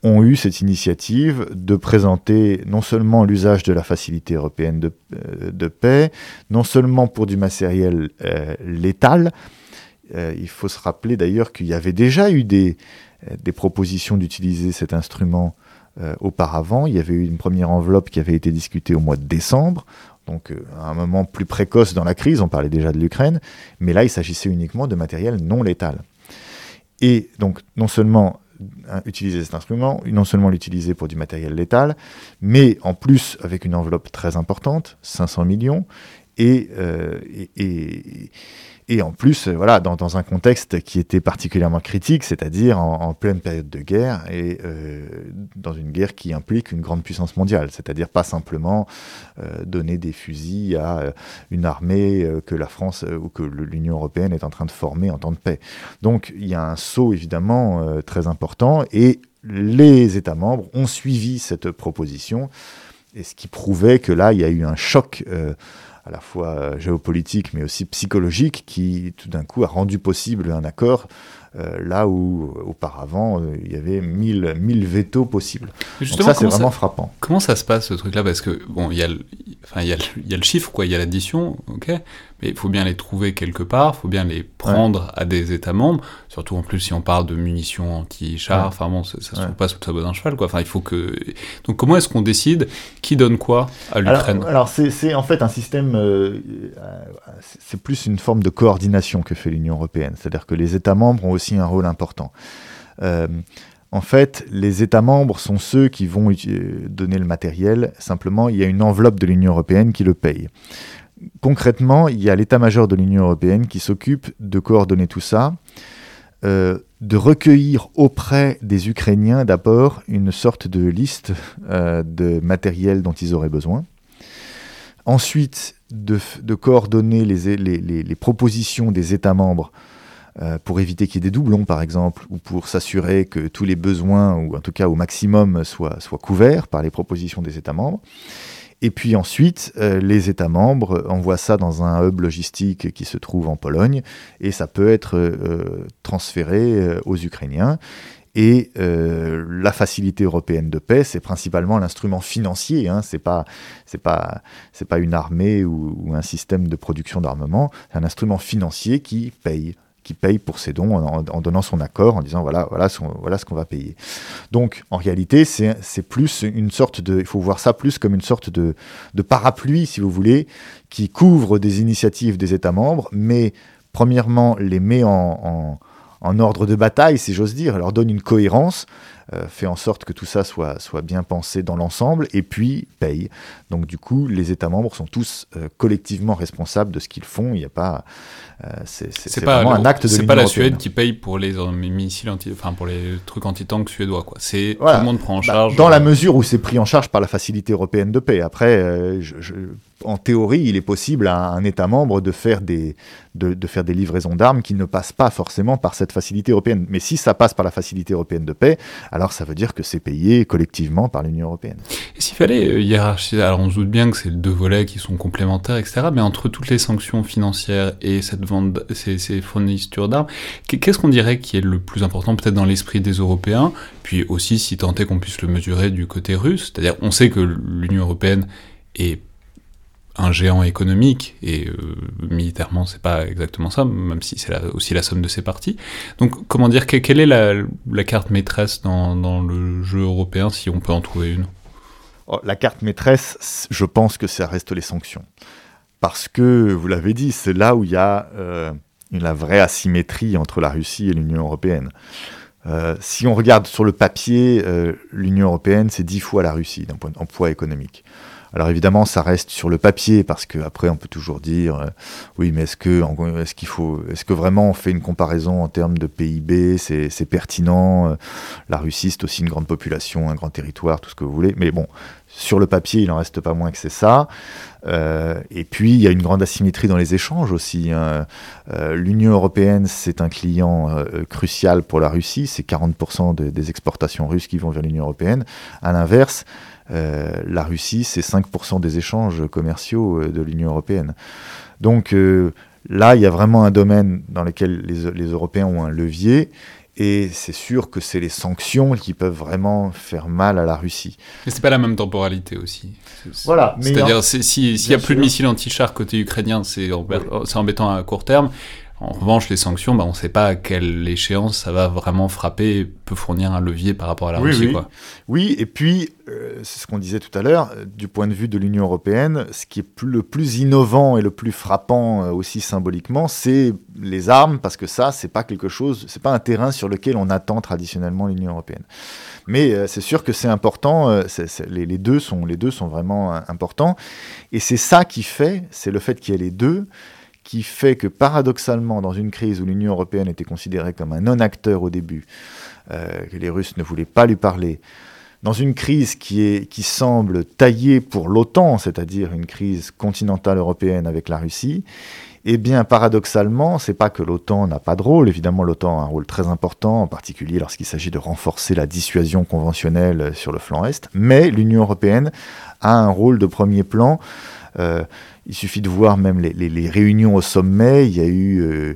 ont eu cette initiative de présenter non seulement l'usage de la facilité européenne de, euh, paix, non seulement pour du matériel euh, létal, euh, il faut se rappeler d'ailleurs qu'il y avait déjà eu des, des propositions d'utiliser cet instrument auparavant. Il y avait eu une première enveloppe qui avait été discutée au mois de décembre, donc à un moment plus précoce dans la crise, on parlait déjà de l'Ukraine, mais là il s'agissait uniquement de matériel non létal. Et donc non seulement utiliser cet instrument, non seulement l'utiliser pour du matériel létal, mais en plus avec une enveloppe très importante, 500 millions, et, euh, et et en plus, euh, voilà, dans, un contexte qui était particulièrement critique, c'est-à-dire en, pleine période de guerre et euh, dans une guerre qui implique une grande puissance mondiale, c'est-à-dire pas simplement euh, donner des fusils à une armée que la France ou que l'Union européenne est en train de former en temps de paix. Donc il y a un saut évidemment très important et les États membres ont suivi cette proposition, et ce qui prouvait que là, il y a eu un choc à la fois euh, géopolitique mais aussi psychologique qui tout d'un coup a rendu possible un accord euh, là où auparavant euh, il y avait mille, mille vétos possibles. Justement, Donc ça c'est vraiment frappant. Comment ça se passe ce truc-là? Parce que bon, il y, a le, enfin, il, y a le, il y a le chiffre, quoi, il y a l'addition, ok, mais il faut bien les trouver quelque part, il faut bien les prendre à des États membres, surtout en plus si on parle de munitions anti-char, enfin bon, ça, se trouve pas sous sa bonne cheval, quoi. Enfin, il faut que. Donc comment est-ce qu'on décide qui donne quoi à l'Ukraine? Alors, c'est en fait un système, euh, c'est plus une forme de coordination que fait l'Union européenne, c'est-à-dire que les États membres ont aussi un rôle important. Euh, en fait, les États membres sont ceux qui vont donner le matériel. Simplement, il y a une enveloppe de l'Union européenne qui le paye concrètement, il y a l'état-major de l'Union européenne qui s'occupe de coordonner tout ça, euh, de recueillir auprès des Ukrainiens d'abord une sorte de liste euh, de matériel dont ils auraient besoin. Ensuite, de, coordonner les, propositions des États membres euh, pour éviter qu'il y ait des doublons, par exemple, ou pour s'assurer que tous les besoins, ou en tout cas au maximum, soient couverts par les propositions des États membres. Et puis ensuite, euh, les États membres envoient ça dans un hub logistique qui se trouve en Pologne, et ça peut être euh, transféré euh, aux Ukrainiens. Et la facilité européenne de paix, c'est principalement l'instrument financier. Hein, c'est pas, c'est pas, c'est pas une armée ou, ou, un système de production d'armement. C'est un instrument financier qui paye qui paye pour ses dons en, donnant son accord, en disant voilà, voilà, voilà ce qu'on va payer. Donc en réalité, c'est plus une sorte de, il faut voir ça plus comme une sorte de, de parapluie, si vous voulez, qui couvre des initiatives des États membres, mais premièrement les met en, en ordre de bataille, si j'ose dire, leur donne une cohérence, euh, fait en sorte que tout ça soit, soit bien pensé dans l'ensemble, et puis paye. Donc du coup, les États membres sont tous euh, collectivement responsables de ce qu'ils font. Il n'y a pas, euh, c'est vraiment un acte de C'est pas la Suède qui paye pour les missiles anti, enfin pour les trucs anti-tank suédois, quoi. C'est tout le monde prend en bah, charge. dans la mesure où c'est pris en charge par la Facilité européenne de paix. Après, je en théorie, il est possible à un État membre de faire des, de, faire des livraisons d'armes qui ne passent pas forcément par cette facilité européenne. Mais si ça passe par la facilité européenne de paix, alors ça veut dire que c'est payé collectivement par l'Union européenne. Et s'il fallait euh, hiérarchiser, alors on se doute bien que c'est deux volets qui sont complémentaires, etc., mais entre toutes les sanctions financières et cette vente, ces, ces fournitures d'armes, qu'est-ce qu'on dirait qui est le plus important peut-être dans l'esprit des Européens, puis aussi si tant est qu'on puisse le mesurer du côté russe, c'est-à-dire on sait que l'Union européenne est un géant économique, et euh, militairement c'est pas exactement ça, même si c'est aussi la somme de ses parties. Donc comment dire, quelle est la, carte maîtresse dans, le jeu européen, si on peut en trouver une? Oh, La carte maîtresse, je pense que ça reste les sanctions. Parce que, vous l'avez dit, c'est là où il y a euh, la vraie asymétrie entre la Russie et l'Union européenne. Euh, si on regarde sur le papier, l'Union européenne, c'est dix fois la Russie d'un point de poids économique. Alors évidemment, ça reste sur le papier parce qu'après, on peut toujours dire, euh, oui, mais est-ce que, est-ce qu'il faut, est-ce que vraiment on fait une comparaison en termes de PIB, c'est, pertinent euh, La Russie, c'est aussi une grande population, un grand territoire, tout ce que vous voulez. Mais bon, sur le papier, il en reste pas moins que c'est ça. Euh, et puis, il y a une grande asymétrie dans les échanges aussi. Hein. L'Union européenne, c'est un client crucial pour la Russie. C'est 40% des exportations russes qui vont vers l'Union européenne. À l'inverse, la Russie, c'est 5% des échanges commerciaux euh, de l'Union européenne. Donc euh, là, il y a vraiment un domaine dans lequel les, Européens ont un levier. Et c'est sûr que c'est les sanctions qui peuvent vraiment faire mal à la Russie. Mais c'est pas la même temporalité aussi. Voilà. C'est-à-dire, s'il n'y a plus de missiles anti-char côté ukrainien, c'est embêtant à court terme. En revanche, les sanctions, bah, on ne sait pas à quelle échéance ça va vraiment frapper, peut fournir un levier par rapport à la Russie. Oui, quoi. oui et puis, euh, c'est ce qu'on disait tout à l'heure, euh, du point de vue de l'Union européenne, ce qui est plus, le plus innovant et le plus frappant euh, aussi symboliquement, c'est les armes, parce que ça, c'est pas quelque chose, c'est pas un terrain sur lequel on attend traditionnellement l'Union européenne. Mais c'est sûr que c'est important, les, les, deux sont, les deux sont vraiment importants, et c'est ça qui fait, c'est le fait qu'il y ait les deux, qui fait que paradoxalement, dans une crise où l'Union européenne était considérée comme un non-acteur au début, euh, que les Russes ne voulaient pas lui parler, dans une crise qui, semble taillée pour l'OTAN, c'est-à-dire une crise continentale européenne avec la Russie, eh bien, paradoxalement, c'est pas que l'OTAN n'a pas de rôle. Évidemment, l'OTAN a un rôle très important, en particulier lorsqu'il s'agit de renforcer la dissuasion conventionnelle sur le flanc Est. Mais l'Union européenne a un rôle de premier plan. Euh, il suffit de voir même les, réunions au sommet. Il y a eu euh,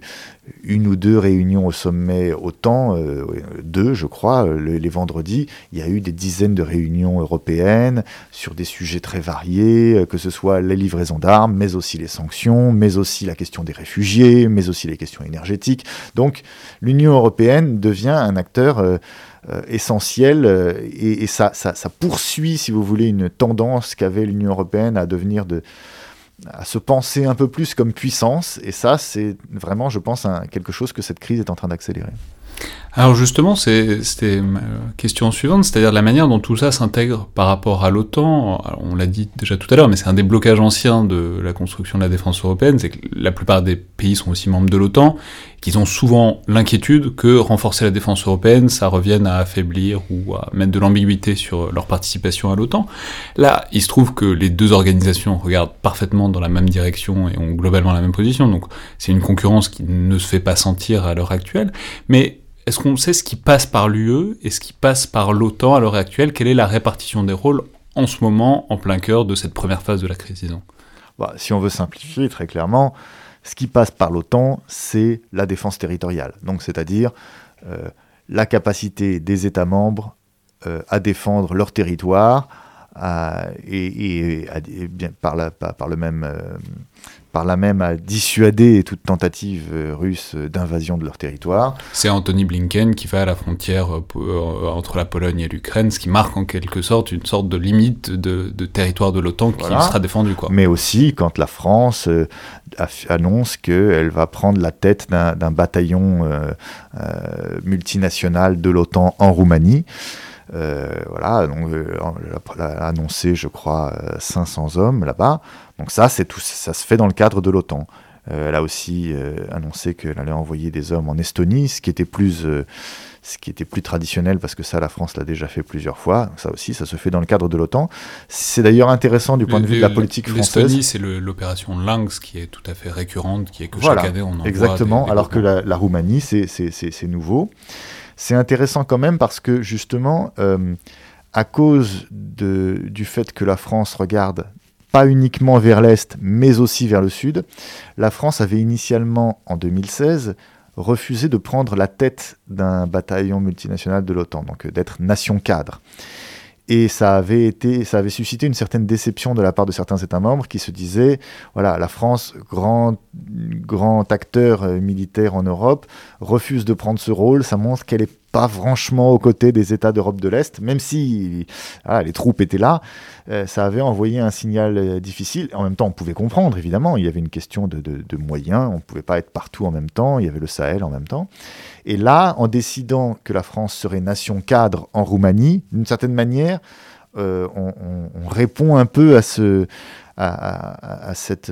une ou deux réunions au sommet autant, euh, deux je crois, les vendredis. Il y a eu des dizaines de réunions européennes sur des sujets très variés, euh, que ce soit les livraisons d'armes, mais aussi les sanctions, mais aussi la question des réfugiés, mais aussi les questions énergétiques. Donc l'Union européenne devient un acteur... essentiel et, ça, poursuit, si vous voulez, une tendance qu'avait l'Union européenne à devenir de, à se penser un peu plus comme puissance. Et ça, c'est vraiment, je pense, quelque chose que cette crise est en train d'accélérer. Alors justement, c'était ma question suivante, c'est-à-dire la manière dont tout ça s'intègre par rapport à l'OTAN. On l'a dit déjà tout à l'heure, mais c'est un des blocages anciens de la construction de la défense européenne, c'est que la plupart des pays sont aussi membres de l'OTAN, qu'ils ont souvent l'inquiétude que renforcer la défense européenne, ça revienne à affaiblir ou à mettre de l'ambiguïté sur leur participation à l'OTAN. Là, il se trouve que les deux organisations regardent parfaitement dans la même direction et ont globalement la même position, donc c'est une concurrence qui ne se fait pas sentir à l'heure actuelle, mais est-ce qu'on sait ce qui passe par l'UE et ce qui passe par l'OTAN à l'heure actuelle? Quelle est la répartition des rôles en ce moment, en plein cœur de cette première phase de la crise, disons? Bah, Si on veut simplifier très clairement, ce qui passe par l'OTAN, c'est la défense territoriale. Donc, c'est-à-dire euh, la capacité des États membres euh, à défendre leur territoire et, par, le même, euh, par là même à dissuader toute tentative euh, russe d'invasion de leur territoire. C'est Anthony Blinken qui va à la frontière euh, entre la Pologne et l'Ukraine, ce qui marque en quelque sorte une sorte de limite de, territoire de l'OTAN qui sera défendu. Quoi. Mais aussi quand la France annonce qu'elle va prendre la tête d'un bataillon multinational de l'OTAN en Roumanie. Euh, voilà, donc euh, elle a annoncé, je crois, 500 euh, hommes là-bas. Donc ça, c'est tout, ça se fait dans le cadre de l'OTAN. elle a aussi annoncé qu'elle allait envoyer des hommes en Estonie, ce qui était plus ce qui était plus traditionnel parce que ça, la France l'a déjà fait plusieurs fois. Ça aussi, ça se fait dans le cadre de l'OTAN. C'est d'ailleurs intéressant du point de vue de la politique française. L'Estonie, c'est l'opération Lynx qui est tout à fait récurrente, qui est que chaque année on envoie Exactement, alors que la, la Roumanie, c'est nouveau. C'est intéressant quand même parce que justement, euh, à cause du fait que la France regarde pas uniquement vers l'Est, mais aussi vers le Sud, la France avait initialement, en 2016, refusé de prendre la tête d'un bataillon multinational de l'OTAN, donc euh, d'être nation cadre. Et ça avait, été, ça avait suscité une certaine déception de la part de certains États membres qui se disaient, voilà, la France, grand, grand acteur euh, militaire en Europe, refuse de prendre ce rôle, ça montre qu'elle est pas franchement aux côtés des États d'Europe de l'Est, même si les troupes étaient là, euh, ça avait envoyé un signal euh, difficile. En même temps, on pouvait comprendre, évidemment, il y avait une question de, moyens, on ne pouvait pas être partout en même temps, il y avait le Sahel en même temps. Et là, en décidant que la France serait nation cadre en Roumanie, d'une certaine manière, euh, on, on, répond un peu à, ce, à, cette,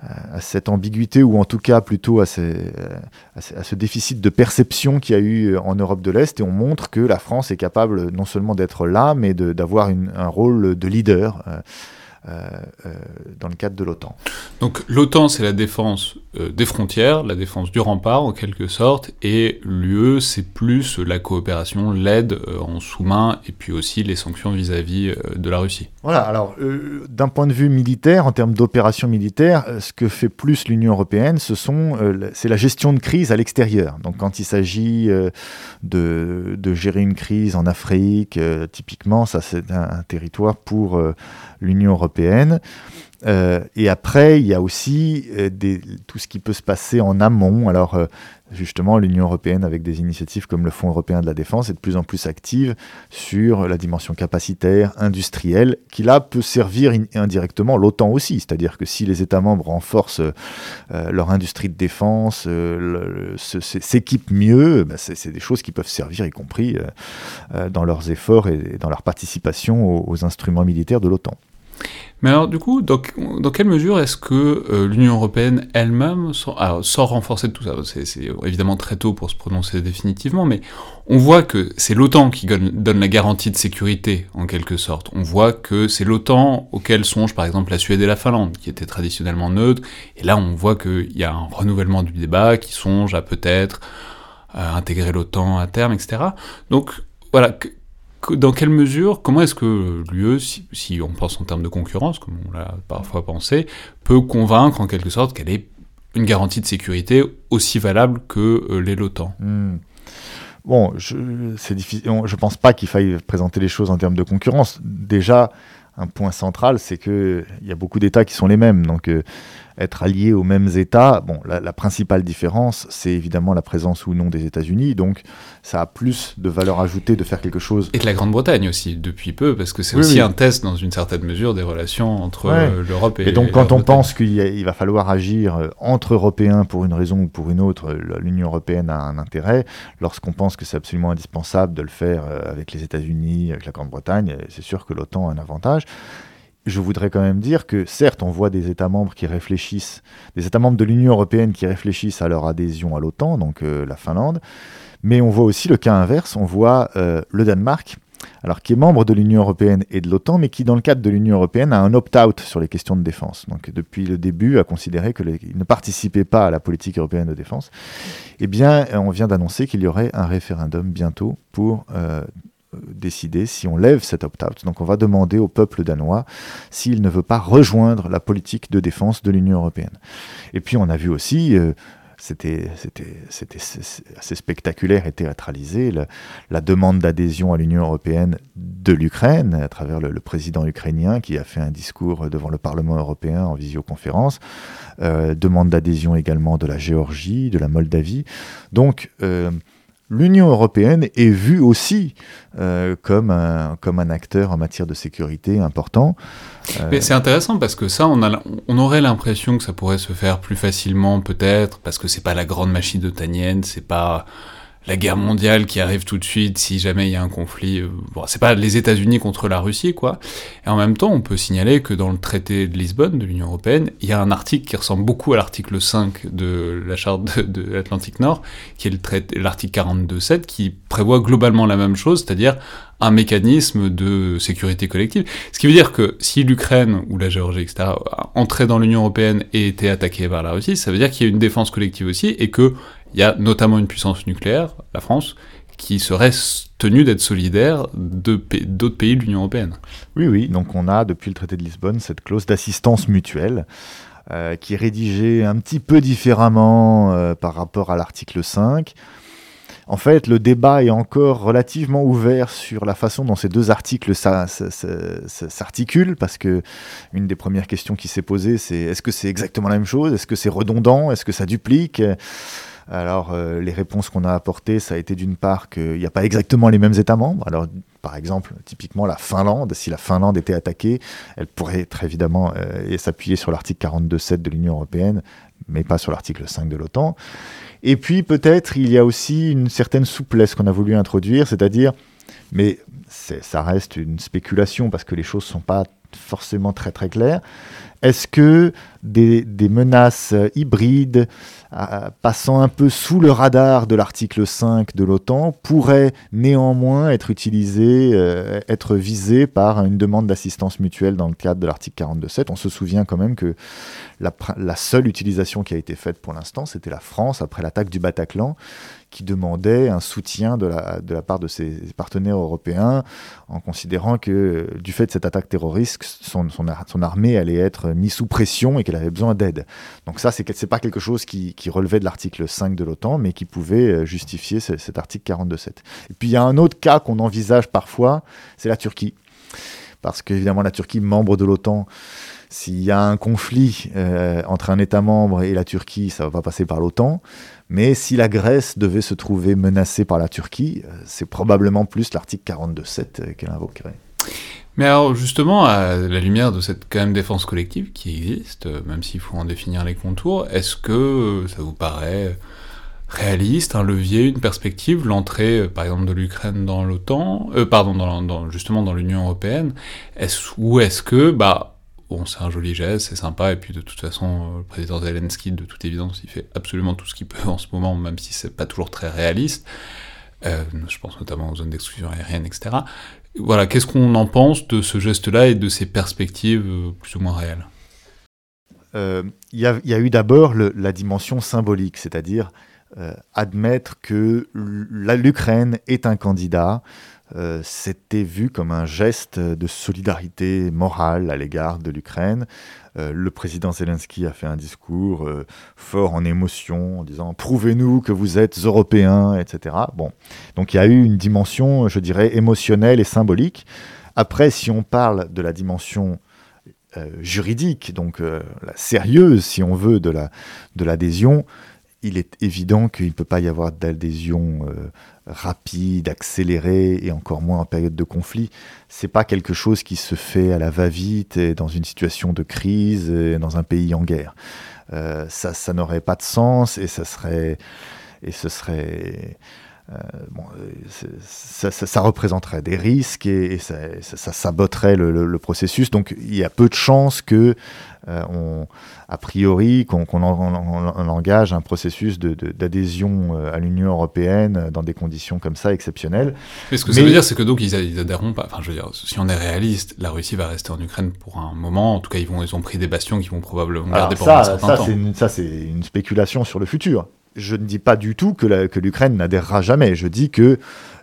à, cette, ambiguïté, ou en tout cas plutôt à, ce déficit de perception qu'il y a eu en Europe de l'Est, et on montre que la France est capable non seulement d'être là, mais d'avoir un rôle de leader. Euh, euh, dans le cadre de l'OTAN. Donc l'OTAN, c'est la défense euh, des frontières, la défense du rempart en quelque sorte, et l'UE, c'est plus la coopération, l'aide en sous-main, et puis aussi les sanctions vis-à-vis de la Russie. Voilà, alors d'un point de vue militaire, en termes d'opération militaire, ce que fait plus l'Union européenne, ce sont, c'est la gestion de crise à l'extérieur. Donc quand il s'agit de, de, gérer une crise en Afrique, typiquement, ça c'est un, un, territoire pour l'Union européenne. Euh, et après, il y a aussi euh, tout ce qui peut se passer en amont. Alors, euh, justement, l'Union européenne, avec des initiatives comme le Fonds européen de la défense, est de plus en plus active sur la dimension capacitaire, industrielle, qui là peut servir indirectement l'OTAN aussi. C'est-à-dire que si les États membres renforcent leur industrie de défense, s'équipent mieux, ben c'est des choses qui peuvent servir, y compris dans leurs efforts et dans leur participation aux instruments militaires de l'OTAN. Mais alors, du coup, dans, quelle mesure est-ce que euh, l'Union européenne elle-même, sort, sort renforcée de tout ça? C'est évidemment très tôt pour se prononcer définitivement, mais on voit que c'est l'OTAN qui donne, la garantie de sécurité, en quelque sorte. On voit que c'est l'OTAN auquel songent, par exemple, la Suède et la Finlande, qui étaient traditionnellement neutres, et là, on voit qu'il y a un renouvellement du débat qui songe à peut-être intégrer l'OTAN à terme, etc. Donc, voilà, dans quelle mesure, comment est-ce que l'UE, si, on pense en termes de concurrence, comme on l'a parfois pensé, peut convaincre en quelque sorte qu'elle est une garantie de sécurité aussi valable que euh, les l'OTAN? Hmm. Bon, je, je pense pas qu'il faille présenter les choses en termes de concurrence. Déjà, un point central, c'est qu'il y a beaucoup d'États qui sont les mêmes. Donc, euh, être alliés aux mêmes États, bon, la, principale différence, c'est évidemment la présence ou non des États-Unis. Donc, ça a plus de valeur ajoutée de faire quelque chose. Et de la Grande-Bretagne aussi, depuis peu, parce que c'est aussi un test, dans une certaine mesure, des relations entre euh, l'Europe et. Et donc, quand on pense qu'il va falloir agir euh, entre Européens pour une raison ou pour une autre, l'Union européenne a un intérêt. Lorsqu'on pense que c'est absolument indispensable de le faire avec les États-Unis, avec la Grande-Bretagne, c'est sûr que l'OTAN a un avantage je voudrais quand même dire que certes, on voit des États membres qui réfléchissent, des États membres de l'Union européenne qui réfléchissent à leur adhésion à l'OTAN, donc euh, la Finlande, mais on voit aussi le cas inverse, on voit euh, le Danemark, alors qui est membre de l'Union européenne et de l'OTAN, mais qui dans le cadre de l'Union européenne a un opt-out sur les questions de défense. Donc depuis le début a considéré qu'il ne participait pas à la politique européenne de défense. Eh bien, on vient d'annoncer qu'il y aurait un référendum bientôt pour euh, décider si on lève cet opt-out. Donc on va demander au peuple danois s'il ne veut pas rejoindre la politique de défense de l'Union européenne. Et puis on a vu aussi, euh, c'était assez spectaculaire et théâtralisé, la, demande d'adhésion à l'Union européenne de l'Ukraine, à travers le, président ukrainien qui a fait un discours devant le Parlement européen en visioconférence, euh, demande d'adhésion également de la Géorgie, de la Moldavie. Donc, euh, l'Union européenne est vue aussi euh, comme, un, comme un acteur en matière de sécurité important. Euh, Mais c'est intéressant parce que ça, on, a, on aurait l'impression que ça pourrait se faire plus facilement, peut-être, parce que c'est pas la grande machine otanienne, c'est pas la guerre mondiale qui arrive tout de suite si jamais il y a un conflit. Euh, bon, c'est pas les États-Unis contre la Russie, quoi. Et en même temps, on peut signaler que dans le traité de Lisbonne de l'Union européenne, il y a un article qui ressemble beaucoup à l'article 5 de la charte de, l'Atlantique Nord, qui est l'article 42.7, qui prévoit globalement la même chose, c'est-à-dire un mécanisme de sécurité collective. Ce qui veut dire que si l'Ukraine ou la Géorgie, etc., entraient dans l'Union européenne et étaient attaquées par la Russie, ça veut dire qu'il y a une défense collective aussi et que il y a notamment une puissance nucléaire, la France, qui serait tenue d'être solidaire d'autres pays de l'Union européenne. Oui, oui, donc on a depuis le traité de Lisbonne cette clause d'assistance mutuelle. Euh, qui est rédigée un petit peu différemment euh, par rapport à l'article 5. En fait, le débat est encore relativement ouvert sur la façon dont ces deux articles s'articulent, parce que une des premières questions qui s'est posée, c'est est-ce que c'est exactement la même chose? Est-ce que c'est redondant? Est-ce que ça duplique? Alors, euh, les réponses qu'on a apportées, ça a été d'une part qu'il n'y a pas exactement les mêmes États membres. Alors, par exemple, typiquement la Finlande, si la Finlande était attaquée, elle pourrait très évidemment euh, s'appuyer sur l'article 42.7 de l'Union européenne, mais pas sur l'article 5 de l'OTAN. Et puis peut-être il y a aussi une certaine souplesse qu'on a voulu introduire, c'est-à-dire mais ça reste une spéculation parce que les choses ne sont pas forcément très très claires. Est-ce que des, menaces hybrides, euh, passant un peu sous le radar de l'article 5 de l'OTAN, pourraient néanmoins être utilisées, euh, être visées par une demande d'assistance mutuelle dans le cadre de l'article 42.7 On se souvient quand même que la seule utilisation qui a été faite pour l'instant, c'était la France après l'attaque du Bataclan, qui demandait un soutien de la, de la part de ses partenaires européens en considérant que du fait de cette attaque terroriste, son, son, armée allait être mise sous pression et qu'elle avait besoin d'aide. Donc ça, c'est pas quelque chose qui, qui relevait de l'article 5 de l'OTAN, mais qui pouvait euh, justifier cet article 42.7. Et puis il y a un autre cas qu'on envisage parfois, c'est la Turquie. Parce qu'évidemment, la Turquie, membre de l'OTAN, s'il y a un conflit euh, entre un État membre et la Turquie, ça va pas passer par l'OTAN. Mais si la Grèce devait se trouver menacée par la Turquie, euh, c'est probablement plus l'article 42.7 euh, qu'elle invoquerait. Mais alors justement, à la lumière de cette quand même défense collective qui existe, même s'il faut en définir les contours, est-ce que ça vous paraît réaliste, un levier, une perspective, l'entrée par exemple de l'Ukraine dans l'OTAN, pardon, justement dans l'Union européenne, est-ce, ou est-ce que bah bon, c'est un joli geste, c'est sympa, et puis de toute façon, euh, le président Zelensky, de toute évidence, il fait absolument tout ce qu'il peut en ce moment, même si c'est pas toujours très réaliste. Euh, je pense notamment aux zones d'exclusion aérienne, etc. Voilà, qu'est-ce qu'on en pense de ce geste-là et de ces perspectives euh, plus ou moins réelles? Il y, a eu d'abord la dimension symbolique, c'est-à-dire admettre que l'Ukraine est un candidat, euh, c'était vu comme un geste de solidarité morale à l'égard de l'Ukraine. Euh, le président Zelensky a fait un discours euh, fort en émotion, en disant prouvez-nous que vous êtes européens, etc. Bon, donc il y a eu une dimension, je dirais, émotionnelle et symbolique. Après, si on parle de la dimension juridique, donc la sérieuse, si on veut, de l'adhésion, la, de il est évident qu'il ne peut pas y avoir d'adhésion rapide, accélérée, et encore moins en période de conflit. C'est pas quelque chose qui se fait à la va-vite dans une situation de crise, dans un pays en guerre. Euh, ça, ça n'aurait pas de sens et ça serait, et ce serait, euh, bon, ça, ça, représenterait des risques et, ça, ça, saboterait le, le, processus. Donc il y a peu de chances que euh, on, a priori, qu'on engage un processus d'adhésion euh, à l'Union européenne dans des conditions comme ça exceptionnelles. Mais ce que ça veut dire, c'est que donc ils, ils, adhéreront pas. Enfin, je veux dire, si on est réaliste, la Russie va rester en Ukraine pour un moment. En tout cas, ils vont, ils ont pris des bastions qui vont probablement garder pendant un certain temps. ça, c'est une spéculation sur le futur. Je ne dis pas du tout que l'Ukraine n'adhérera jamais. Je dis que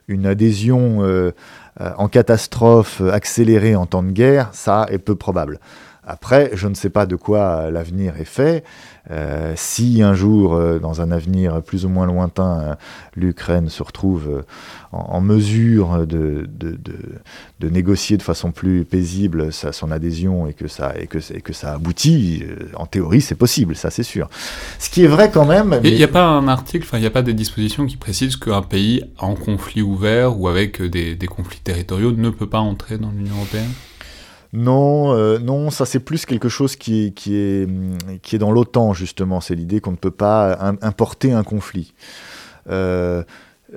une adhésion euh, en catastrophe accélérée en temps de guerre, ça est peu probable. Après, je ne sais pas de quoi l'avenir est fait. Euh, si un jour, euh, dans un avenir plus ou moins lointain, euh, l'Ukraine se retrouve en, mesure de, de, négocier de façon plus paisible sa, son adhésion et que ça, et que, et que ça aboutit, en théorie, c'est possible, ça c'est sûr. Ce qui est vrai quand même. Il n'y a pas un article, enfin, il n'y a pas des dispositions qui précisent qu'un pays en conflit ouvert ou avec des, des conflits territoriaux ne peut pas entrer dans l'Union européenne? Non, euh, non, ça c'est plus quelque chose qui est, qui est, qui est dans l'OTAN justement. C'est l'idée qu'on ne peut pas importer un conflit. Euh,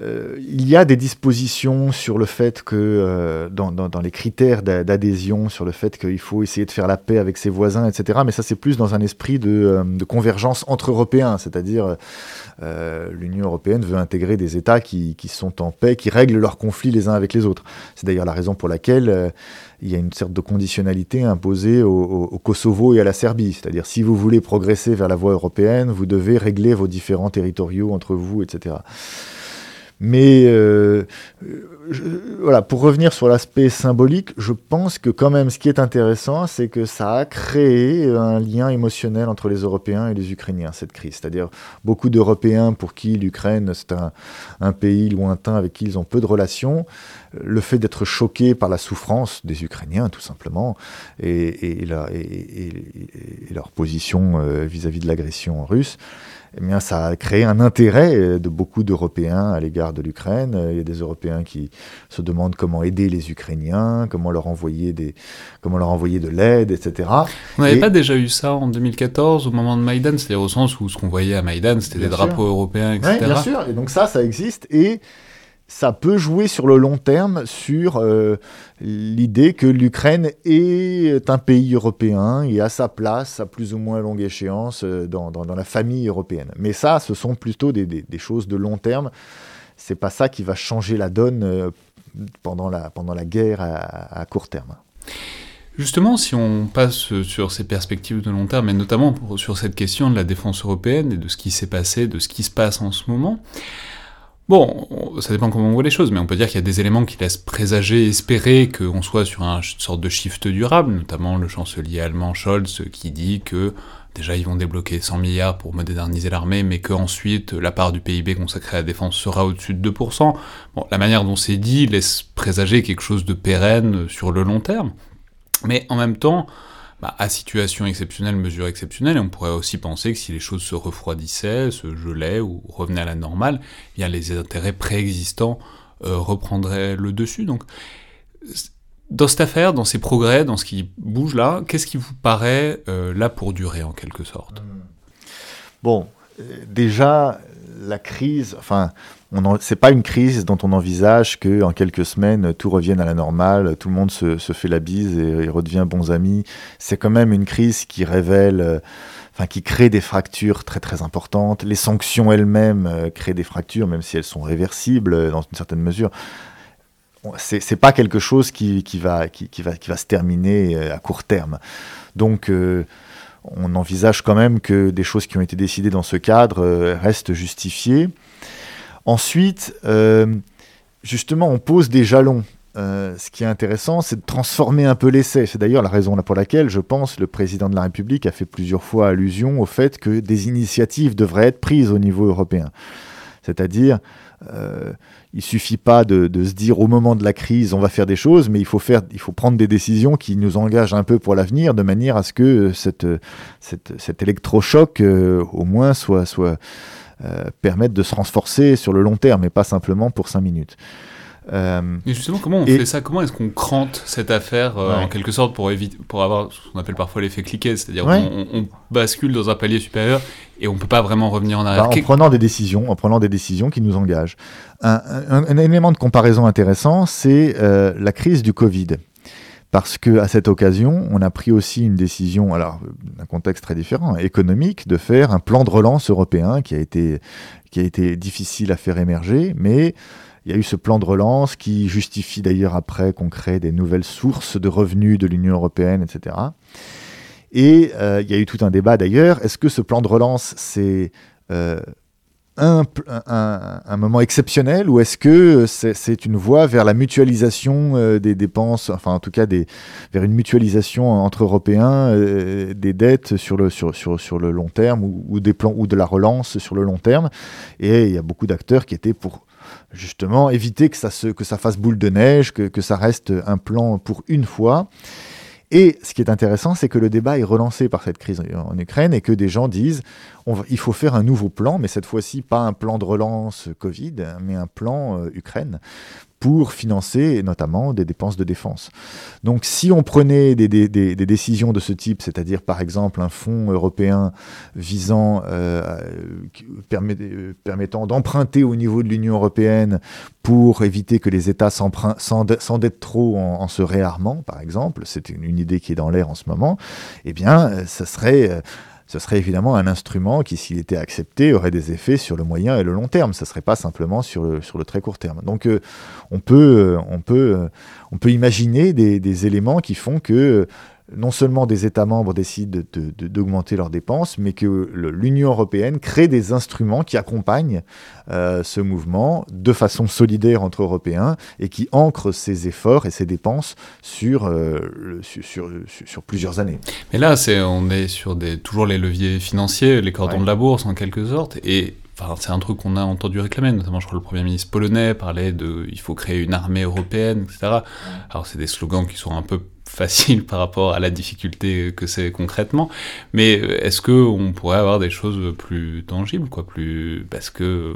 euh, il y a des dispositions sur le fait que, dans, dans, les critères d'adhésion, sur le fait qu'il faut essayer de faire la paix avec ses voisins, etc. Mais ça, c'est plus dans un esprit de, de convergence entre Européens, c'est-à-dire l'Union européenne veut intégrer des États qui, qui, sont en paix, qui règlent leurs conflits les uns avec les autres. C'est d'ailleurs la raison pour laquelle il y a une sorte de conditionnalité imposée au, Kosovo et à la Serbie. C'est-à-dire, si vous voulez progresser vers la voie européenne, vous devez régler vos différents territoriaux entre vous, etc. Mais euh, voilà, pour revenir sur l'aspect symbolique, je pense que quand même ce qui est intéressant, c'est que ça a créé un lien émotionnel entre les Européens et les Ukrainiens, cette crise. C'est-à-dire beaucoup d'Européens pour qui l'Ukraine, c'est un, pays lointain avec qui ils ont peu de relations, le fait d'être choqués par la souffrance des Ukrainiens, tout simplement, et, leur position euh, vis-à-vis -vis de l'agression russe, eh bien, ça a créé un intérêt euh, de beaucoup d'Européens à l'égard de l'Ukraine. Euh, il y a des Européens qui se demandent comment aider les Ukrainiens, comment leur envoyer, des, comment leur envoyer de l'aide, etc. On n'avait pas déjà eu ça en 2014 au moment de Maïdan, c'est-à-dire au sens où ce qu'on voyait à Maïdan, c'était des drapeaux européens, etc. Oui, bien sûr, et donc ça, ça existe, et ça peut jouer sur le long terme sur euh, l'idée que l'Ukraine est un pays européen et a sa place à plus ou moins longue échéance euh, dans, la famille européenne. Mais ça, ce sont plutôt des, choses de long terme. C'est pas ça qui va changer la donne euh, pendant, la, pendant la guerre à, court terme. Justement, si on passe sur ces perspectives de long terme, et notamment sur cette question de la défense européenne et de ce qui s'est passé, de ce qui se passe en ce moment, Bon, ça dépend comment on voit les choses, mais on peut dire qu'il y a des éléments qui laissent présager, espérer qu'on soit sur une sorte de shift durable, notamment le chancelier allemand Scholz qui dit que déjà ils vont débloquer 100 milliards pour moderniser l'armée, mais qu'ensuite la part du PIB consacrée à la défense sera au-dessus de 2%. Bon, la manière dont c'est dit laisse présager quelque chose de pérenne sur le long terme, mais en même temps, bah, à situation exceptionnelle, mesure exceptionnelle, et on pourrait aussi penser que si les choses se refroidissaient, se gelaient ou revenaient à la normale, eh bien les intérêts préexistants euh, reprendraient le dessus. Donc, dans cette affaire, dans ces progrès, dans ce qui bouge là, qu'est-ce qui vous paraît euh, là pour durer en quelque sorte? Bon, euh, déjà, la crise, enfin, c'est pas une crise dont on envisage que en quelques semaines tout revienne à la normale, tout le monde se, fait la bise et, redevient bons amis. C'est quand même une crise qui révèle, euh, qui crée des fractures très très importantes. Les sanctions elles-mêmes euh, créent des fractures, même si elles sont réversibles euh, dans une certaine mesure. C'est pas quelque chose qui, va, qui, va, qui va se terminer à court terme. Donc on envisage quand même que des choses qui ont été décidées dans ce cadre restent justifiées. Ensuite, euh, justement, on pose des jalons. Euh, ce qui est intéressant, c'est de transformer un peu l'essai. C'est d'ailleurs la raison pour laquelle, je pense, le président de la République a fait plusieurs fois allusion au fait que des initiatives devraient être prises au niveau européen. C'est-à-dire, euh, il suffit pas de, se dire au moment de la crise, on va faire des choses, mais il faut, faire, il faut prendre des décisions qui nous engagent un peu pour l'avenir, de manière à ce que cette, cet électrochoc, au moins, soit, euh, permettre de se renforcer sur le long terme et pas simplement pour 5 minutes. Euh, et justement, comment on fait ça? Comment est-ce qu'on crante cette affaire euh, en quelque sorte pour éviter, pour avoir ce qu'on appelle parfois l'effet cliquet, c'est-à-dire qu'on on, bascule dans un palier supérieur et on peut pas vraiment revenir en arrière. Bah, en prenant des décisions, en prenant des décisions qui nous engagent. Un, un élément de comparaison intéressant, c'est la crise du Covid parce que à cette occasion, on a pris aussi une décision, alors d'un contexte très différent, économique, de faire un plan de relance européen qui a été, qui a été difficile à faire émerger, mais il y a eu ce plan de relance qui justifie d'ailleurs après qu'on crée des nouvelles sources de revenus de l'Union européenne, etc. Et euh, il y a eu tout un débat d'ailleurs. Est-ce que ce plan de relance, c'est euh, un, moment exceptionnel ou est-ce que c'est une voie vers la mutualisation euh, des dépenses, enfin en tout cas vers une mutualisation entre Européens euh, des dettes sur le, sur, sur, sur le long terme ou, des plans ou de la relance sur le long terme? Et il y a beaucoup d'acteurs qui étaient pour justement éviter que ça, se, que ça fasse boule de neige, que, que ça reste un plan pour une fois. Et ce qui est intéressant, c'est que le débat est relancé par cette crise en Ukraine et que des gens disent il faut faire un nouveau plan, mais cette fois-ci pas un plan de relance Covid, mais un plan euh, Ukraine pour financer notamment des dépenses de défense. Donc si on prenait des, décisions de ce type, c'est-à-dire par exemple un fonds européen visant, euh, euh, permettant d'emprunter au niveau de l'Union européenne pour éviter que les États s'endettent trop en, se réarmant, par exemple, c'est une, une, idée qui est dans l'air en ce moment, eh bien ça serait ce serait évidemment un instrument qui, s'il était accepté, aurait des effets sur le moyen et le long terme. Ce ne serait pas simplement sur le, sur le très court terme. Donc euh, on, peut, euh, on, peut, euh, on peut imaginer des, des éléments qui font que non seulement des États membres décident d'augmenter leurs dépenses, mais que l'Union européenne crée des instruments qui accompagnent euh, ce mouvement de façon solidaire entre Européens et qui ancrent ces efforts et ces dépenses sur, euh, sur, sur, plusieurs années. Mais là, c'est on est sur des, toujours les leviers financiers, les cordons de la bourse en quelque sorte, et Enfin, c'est un truc qu'on a entendu réclamer, notamment je crois le Premier ministre polonais parlait de il faut créer une armée européenne, etc. Alors c'est des slogans qui sont un peu facile par rapport à la difficulté que c'est concrètement. Mais est-ce que on pourrait avoir des choses plus tangibles, quoi, plus parce que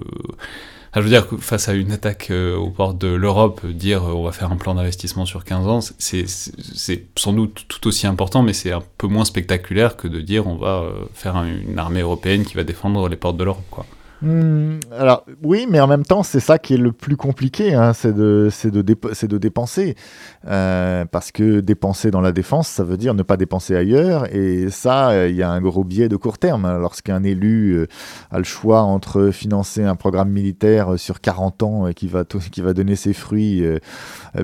je veux dire face à une attaque euh, aux portes de l'Europe, dire euh, on va faire un plan d'investissement sur 15 ans, c'est sans doute tout aussi important, mais c'est un peu moins spectaculaire que de dire on va euh, faire une armée européenne qui va défendre les portes de l'Europe, quoi. Hmm, alors oui, mais en même temps, c'est ça qui est le plus compliqué, hein, c'est de, de, dépenser. Euh, parce que dépenser dans la défense, ça veut dire ne pas dépenser ailleurs. Et ça, il y a un gros biais de court terme. Lorsqu'un élu euh, a le choix entre financer un programme militaire sur 40 ans qui va, qui va donner ses fruits euh,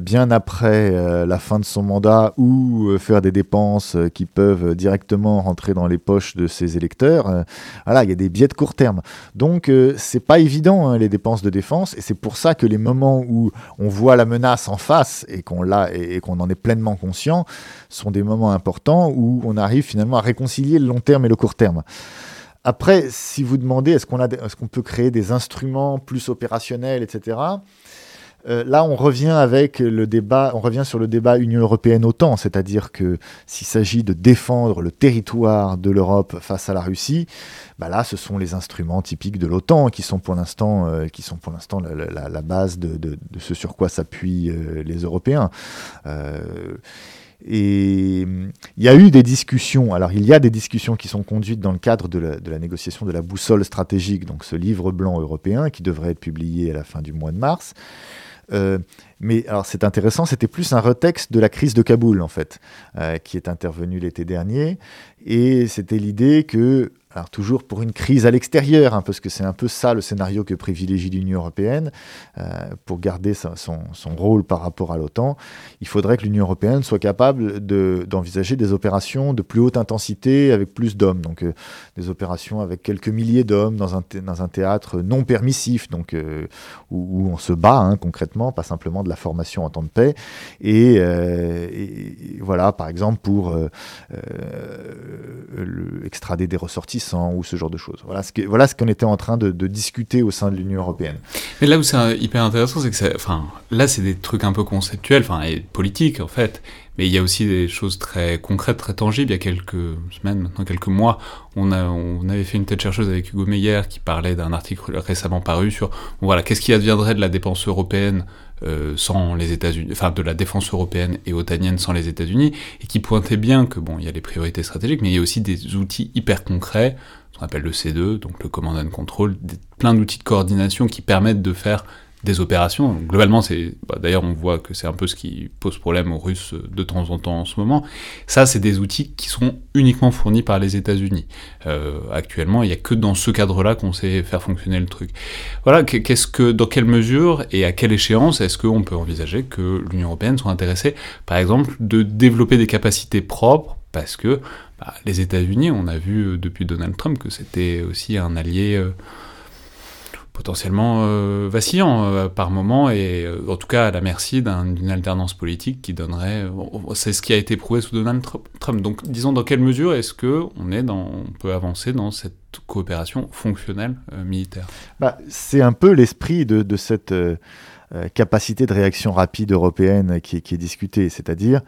bien après la fin de son mandat ou faire des dépenses qui peuvent directement rentrer dans les poches de ses électeurs, voilà, il y a des biais de court terme. Donc, c'est pas évident hein, les dépenses de défense et c'est pour ça que les moments où on voit la menace en face et qu'on l'a et, qu'on en est pleinement conscient sont des moments importants où on arrive finalement à réconcilier le long terme et le court terme. Après, si vous demandez est-ce qu'on est-ce qu'on peut créer des instruments plus opérationnels, etc. Euh, là, on revient avec le débat, on revient sur le débat Union européenne-OTAN, c'est-à-dire que s'il s'agit de défendre le territoire de l'Europe face à la Russie, bah là, ce sont les instruments typiques de l'OTAN qui sont pour l'instant, euh, la, base de, ce sur quoi s'appuient euh, les Européens. Et il y a eu des discussions, alors il y a des discussions qui sont conduites dans le cadre de la, de la, négociation de la boussole stratégique, donc ce livre blanc européen qui devrait être publié à la fin du mois de mars. Euh, mais alors c'est intéressant, c'était plus un retexte de la crise de Kaboul en fait, euh, qui est intervenue l'été dernier, et c'était l'idée que toujours pour une crise à l'extérieur, hein, parce que c'est un peu ça le scénario que privilégie l'Union européenne, euh, pour garder son, rôle par rapport à l'OTAN, il faudrait que l'Union européenne soit capable d'envisager des opérations de plus haute intensité avec plus d'hommes, donc euh, des opérations avec quelques milliers d'hommes dans un, dans un théâtre non permissif, donc où, on se bat hein, concrètement, pas simplement la formation en temps de paix, et, et voilà, par exemple pour le, extrader des ressorties ou ce genre de choses. Voilà ce, voilà ce qu'on était en train de, discuter au sein de l'Union européenne. Mais là où c'est hyper intéressant, c'est que enfin, là, c'est des trucs un peu conceptuels, enfin, et politiques en fait. Mais il y a aussi des choses très concrètes, très tangibles. Il y a quelques semaines, maintenant quelques mois, on, a, on avait fait une tête chercheuse avec Hugo Meyer qui parlait d'un article récemment paru sur voilà, qu'est-ce qui adviendrait de la dépense européenne euh, sans les États-Unis, enfin de la défense européenne et otanienne sans les États-Unis, et qui pointait bien que bon, il y a les priorités stratégiques, mais il y a aussi des outils hyper concrets, ce qu'on appelle le C2, donc le Command and Control, plein d'outils de coordination qui permettent de faire des opérations. Globalement, c'est bah, d'ailleurs on voit que c'est un peu ce qui pose problème aux Russes de temps en temps en ce moment. Ça, c'est des outils qui sont uniquement fournis par les États-Unis. Euh, actuellement, il n'y a que dans ce cadre-là qu'on sait faire fonctionner le truc. Voilà, qu'est-ce que, dans quelle mesure et à quelle échéance est-ce qu'on peut envisager que l'Union européenne soit intéressée, par exemple, de développer des capacités propres? Parce que bah, les États-Unis, on a vu euh, depuis Donald Trump que c'était aussi un allié. Euh, potentiellement euh, vacillant euh, par moment et euh, en tout cas à la merci d'une alternance politique qui donnerait c'est ce qui a été prouvé sous Donald Trump donc disons dans quelle mesure est-ce que on peut avancer dans cette coopération fonctionnelle militaire? Bah, c'est un peu l'esprit de, de, cette capacité de réaction rapide européenne qui, qui est discutée c'est-à-dire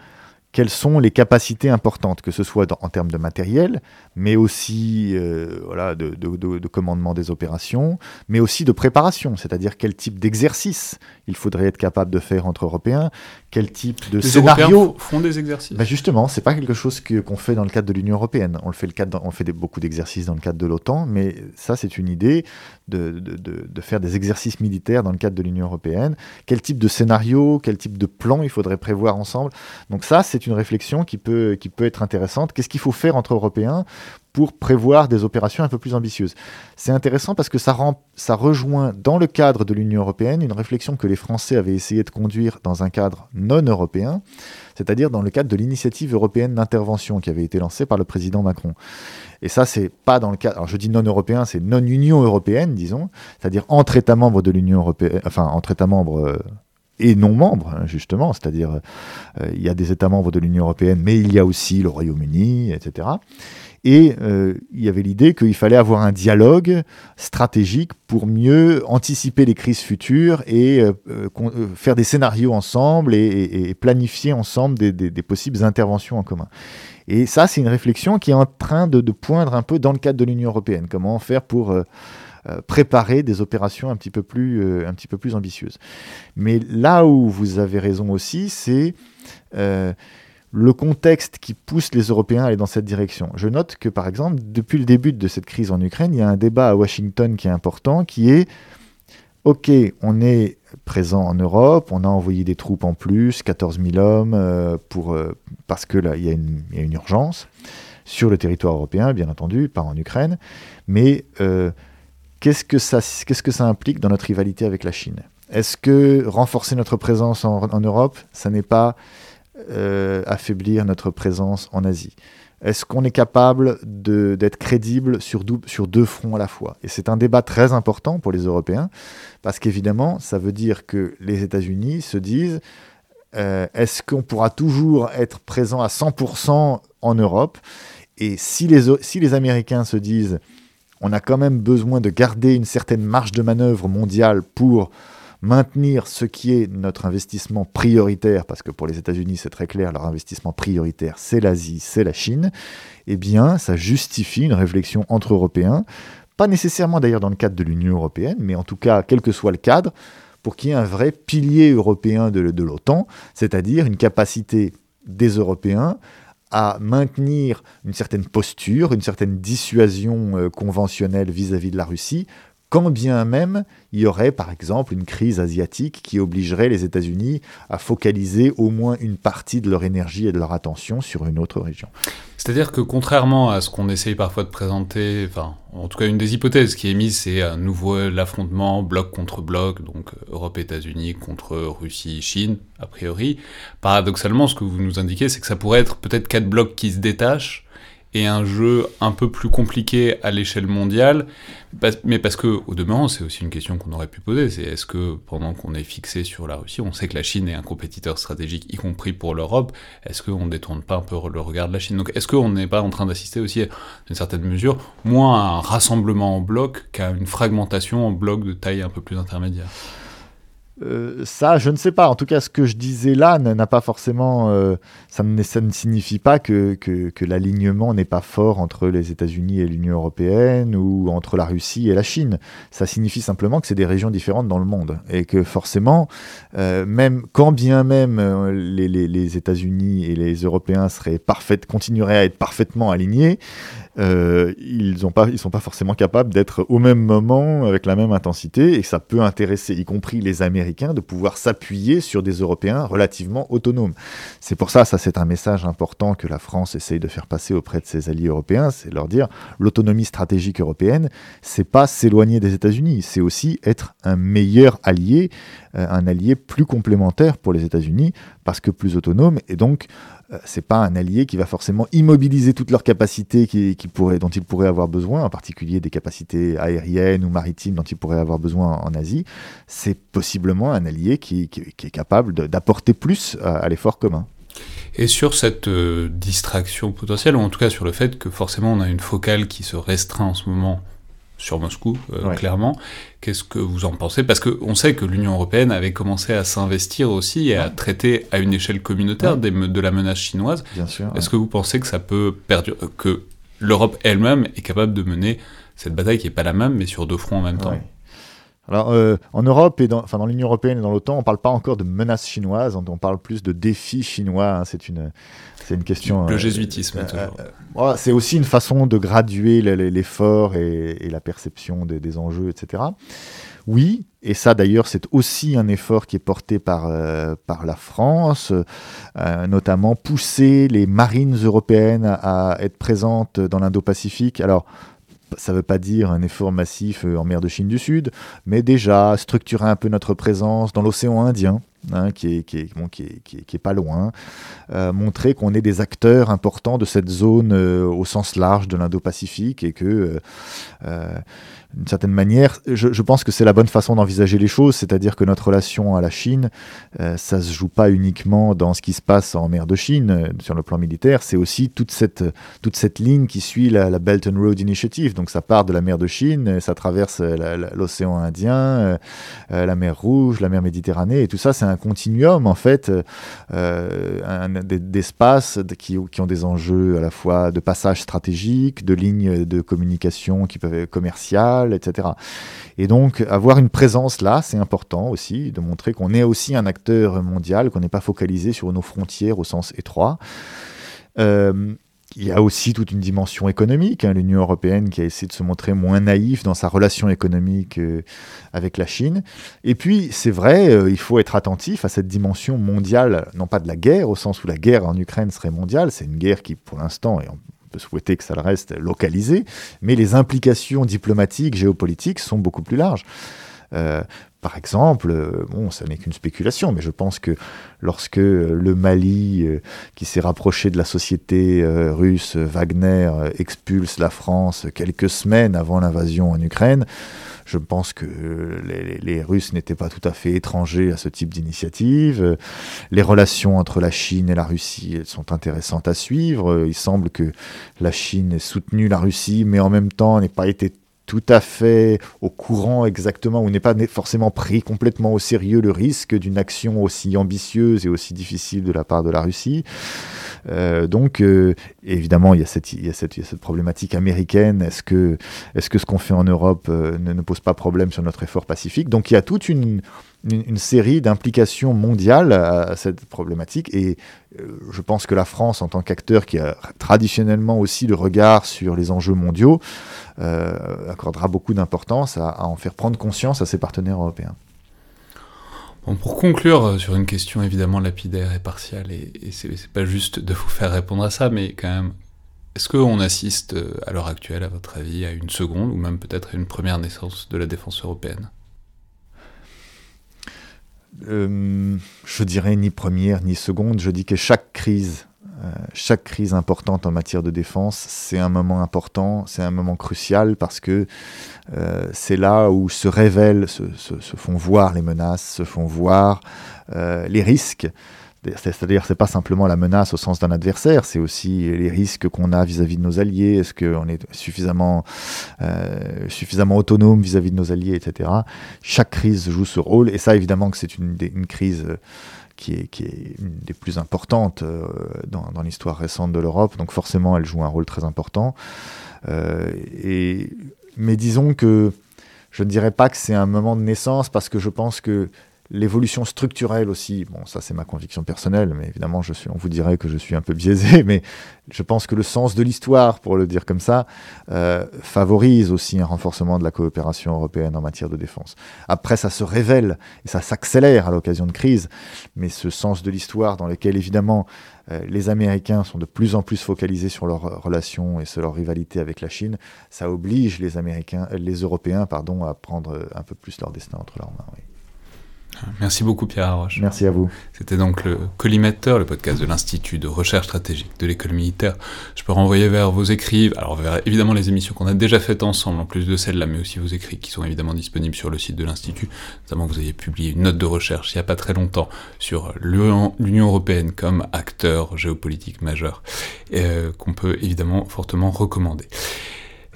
quelles sont les capacités importantes, que ce soit en termes de matériel, mais aussi euh, voilà, de, de, commandement des opérations, mais aussi de préparation, c'est-à-dire quel type d'exercice il faudrait être capable de faire entre Européens, quel type de Les scénario font des exercices. Ben justement, c'est pas quelque chose qu'on fait dans le cadre de l'Union européenne. On le fait le cadre, on fait des, beaucoup d'exercices dans le cadre de l'OTAN, mais ça c'est une idée de, faire des exercices militaires dans le cadre de l'Union européenne. Quel type de scénario, quel type de plan il faudrait prévoir ensemble? Donc ça c'est une réflexion qui peut qui peut être intéressante. Qu'est-ce qu'il faut faire entre Européens? Pour prévoir des opérations un peu plus ambitieuses. C'est intéressant parce que ça, rend, ça rejoint dans le cadre de l'Union européenne une réflexion que les Français avaient essayé de conduire dans un cadre non européen, c'est-à-dire dans le cadre de l'initiative européenne d'intervention qui avait été lancée par le président Macron. Et ça, c'est pas dans le cadre. Alors, je dis non européen, c'est non Union européenne, disons, c'est-à-dire entre États membres de l'Union européenne, enfin entre États membres. Euh, et non membres, hein, justement, c'est-à-dire euh, il y a des États membres de l'Union européenne, mais il y a aussi le Royaume-Uni, etc. Et euh, il y avait l'idée qu'il fallait avoir un dialogue stratégique pour mieux anticiper les crises futures et euh, euh, faire des scénarios ensemble et, planifier ensemble des, possibles interventions en commun. Et ça, c'est une réflexion qui est en train de, poindre un peu dans le cadre de l'Union européenne. Comment faire pour préparer des opérations un petit, peu plus, un petit peu plus ambitieuses. Mais là où vous avez raison aussi, c'est le contexte qui pousse les Européens à aller dans cette direction. Je note que, par exemple, depuis le début de cette crise en Ukraine, il y a un débat à Washington qui est important, qui est, OK, on est présent en Europe, on a envoyé des troupes en plus, 14 000 hommes, euh, pour, euh, parce que là, il y, a une, urgence sur le territoire européen, bien entendu, pas en Ukraine, mais euh, qu'est-ce que ça, implique dans notre rivalité avec la Chine? Est-ce que renforcer notre présence en, en Europe, ça n'est pas euh, affaiblir notre présence en Asie. Est-ce qu'on est capable d'être crédible sur, sur, deux fronts à la fois? Et c'est un débat très important pour les Européens, parce qu'évidemment, ça veut dire que les États-Unis se disent, euh, est-ce qu'on pourra toujours être présent à 100% en Europe? Et si les, si les Américains se disent, on a quand même besoin de garder une certaine marge de manœuvre mondiale pour maintenir ce qui est notre investissement prioritaire, parce que pour les États-Unis, c'est très clair, leur investissement prioritaire, c'est l'Asie, c'est la Chine, eh bien, ça justifie une réflexion entre Européens, pas nécessairement d'ailleurs dans le cadre de l'Union européenne, mais en tout cas, quel que soit le cadre, pour qu'il y ait un vrai pilier européen de, l'OTAN, c'est-à-dire une capacité des Européens à maintenir une certaine posture, une certaine dissuasion euh, conventionnelle vis à -vis de la Russie, quand bien même il y aurait par exemple une crise asiatique qui obligerait les États-Unis à focaliser au moins une partie de leur énergie et de leur attention sur une autre région. C'est-à-dire que contrairement à ce qu'on essaye parfois de présenter, enfin en tout cas une des hypothèses qui est mise, c'est un nouveau affrontement bloc contre bloc, donc Europe-États-Unis contre Russie-Chine, a priori. Paradoxalement, ce que vous nous indiquez, c'est que ça pourrait être peut-être quatre blocs qui se détachent et un jeu un peu plus compliqué à l'échelle mondiale, mais parce que, au demeurant, c'est aussi une question qu'on aurait pu poser, c'est est-ce que pendant qu'on est fixé sur la Russie, on sait que la Chine est un compétiteur stratégique, y compris pour l'Europe, est-ce qu'on ne détourne pas un peu le regard de la Chine? Donc est-ce qu'on n'est pas en train d'assister aussi, à une certaine mesure, moins à un rassemblement en bloc qu'à une fragmentation en bloc de taille un peu plus intermédiaire? Euh, ça, je ne sais pas. En tout cas, ce que je disais là n'a pas forcément. Euh, ça, ne, signifie pas que, l'alignement n'est pas fort entre les États-Unis et l'Union européenne ou entre la Russie et la Chine. Ça signifie simplement que c'est des régions différentes dans le monde et que forcément, euh, même quand bien même les, les, les États-Unis et les Européens seraient parfaites, continueraient à être parfaitement alignés, euh, ils ne sont pas forcément capables d'être au même moment avec la même intensité et ça peut intéresser, y compris les Américains, de pouvoir s'appuyer sur des Européens relativement autonomes. C'est pour ça, ça c'est un message important que la France essaye de faire passer auprès de ses alliés européens, c'est leur dire l'autonomie stratégique européenne, c'est pas s'éloigner des États-Unis, c'est aussi être un meilleur allié, euh, un allié plus complémentaire pour les États-Unis parce que plus autonome et donc c'est pas un allié qui va forcément immobiliser toutes leurs capacités qui, dont ils pourraient avoir besoin, en particulier des capacités aériennes ou maritimes dont ils pourraient avoir besoin en Asie. C'est possiblement un allié qui, est capable d'apporter plus à, l'effort commun. Et sur cette euh, distraction potentielle, ou en tout cas sur le fait que forcément on a une focale qui se restreint en ce moment sur Moscou, euh, clairement. Qu'est-ce que vous en pensez? Parce qu'on sait que l'Union européenne avait commencé à s'investir aussi et à traiter à une échelle communautaire de la menace chinoise. Bien sûr. Est-ce que vous pensez que ça peut perdurer, que l'Europe elle-même est capable de mener cette bataille qui n'est pas la même, mais sur deux fronts en même temps? Alors, euh, en Europe et dans, enfin, dans l'Union européenne et dans l'OTAN, on ne parle pas encore de menaces chinoises, on, parle plus de défis chinois. Hein. c'est une, c'est une question. Le euh, jésuitisme, euh, toujours. c'est aussi une façon de graduer l'effort et, la perception des, enjeux, etc. Oui, et ça d'ailleurs, c'est aussi un effort qui est porté par, par la France, notamment pousser les marines européennes à, à être présentes dans l'Indo-Pacifique. Alors, ça ne veut pas dire un effort massif euh, en mer de Chine du Sud, mais déjà structurer un peu notre présence dans l'océan Indien, hein, qui, est, qui, est, qui, est, qui, est, pas loin, euh, montrer qu'on est des acteurs importants de cette zone euh, au sens large de l'Indo-Pacifique et que d'une certaine manière, je, pense que c'est la bonne façon d'envisager les choses, c'est-à-dire que notre relation à la Chine, euh, ça se joue pas uniquement dans ce qui se passe en mer de Chine euh, sur le plan militaire, c'est aussi toute cette, toute cette ligne qui suit la, Belt and Road Initiative. Donc ça part de la mer de Chine, euh, ça traverse l'océan Indien, la mer Rouge, la mer Méditerranée, et tout ça, c'est un continuum en fait euh, d'espaces qui, qui, ont des enjeux à la fois de passage stratégique, de lignes de communication qui peuvent être commerciales, etc. Et donc avoir une présence là, c'est important aussi de montrer qu'on est aussi un acteur mondial, qu'on n'est pas focalisé sur nos frontières au sens étroit. Euh, il y a aussi toute une dimension économique, hein, l'Union européenne qui a essayé de se montrer moins naïve dans sa relation économique euh, avec la Chine. Et puis, c'est vrai, euh, il faut être attentif à cette dimension mondiale, non pas de la guerre, au sens où la guerre en Ukraine serait mondiale, c'est une guerre qui, pour l'instant, et on peut souhaiter que ça le reste localisée, mais les implications diplomatiques, géopolitiques sont beaucoup plus larges. Euh, par exemple, euh, bon, ça n'est qu'une spéculation, mais je pense que lorsque le Mali, euh, qui s'est rapproché de la société russe Wagner, expulse la France quelques semaines avant l'invasion en Ukraine, je pense que les, Russes n'étaient pas tout à fait étrangers à ce type d'initiative. Les relations entre la Chine et la Russie sont intéressantes à suivre. Il semble que la Chine ait soutenu la Russie, mais en même temps n'ait pas été tout à fait au courant exactement, ou n'est pas forcément pris complètement au sérieux le risque d'une action aussi ambitieuse et aussi difficile de la part de la Russie. Euh, donc, euh, évidemment, il y, a cette, problématique américaine. Est-ce que, -ce qu'on fait en Europe euh, ne, pose pas problème sur notre effort pacifique? Donc, il y a toute une, série d'implications mondiales à, cette problématique. Et je pense que la France, en tant qu'acteur qui a traditionnellement aussi le regard sur les enjeux mondiaux, accordera beaucoup d'importance à en faire prendre conscience à ses partenaires européens pour conclure euh, sur une question évidemment lapidaire et partiale, et, et c'est pas juste de vous faire répondre à ça, mais quand même, est-ce qu'on assiste euh, à l'heure actuelle, à votre avis, à une seconde ou même peut-être à une première naissance de la défense européenne? Euh, Je dirais ni première ni seconde, je dis que chaque crise euh, chaque crise importante en matière de défense, c'est un moment important, c'est un moment crucial parce que euh, c'est là où se révèlent, se, font voir les menaces, se font voir euh, les risques. C'est-à-dire, c'est pas simplement la menace au sens d'un adversaire, c'est aussi les risques qu'on a vis-à-vis de nos alliés. Est-ce qu'on est suffisamment, suffisamment autonome vis-à-vis de nos alliés, etc. Chaque crise joue ce rôle, et ça, évidemment, que c'est une, crise qui est, qui est une des plus importantes euh, dans, dans l'histoire récente de l'Europe. Donc forcément, elle joue un rôle très important. Euh, et, mais disons que je ne dirais pas que c'est un moment de naissance parce que je pense que L'évolution structurelle aussi, bon, ça c'est ma conviction personnelle, mais évidemment, je suis, on vous dirait que je suis un peu biaisé, mais je pense que le sens de l'histoire, pour le dire comme ça, euh, favorise aussi un renforcement de la coopération européenne en matière de défense. Après, ça se révèle et ça s'accélère à l'occasion de crises, mais ce sens de l'histoire dans lequel, évidemment, euh, les Américains sont de plus en plus focalisés sur leurs relations et sur leur rivalité avec la Chine, ça oblige les Américains, les Européens, pardon, à prendre un peu plus leur destin entre leurs mains. Oui. Merci beaucoup Pierre Arroche. Merci à vous. C'était donc le Collimateur, le podcast de l'Institut de recherche stratégique de l'école militaire. Je peux renvoyer vers vos écrits, alors vers évidemment les émissions qu'on a déjà faites ensemble, en plus de celles-là, mais aussi vos écrits qui sont évidemment disponibles sur le site de l'Institut. Notamment vous avez publié une note de recherche il n'y a pas très longtemps sur l'Union européenne comme acteur géopolitique majeur, euh, qu'on peut évidemment fortement recommander.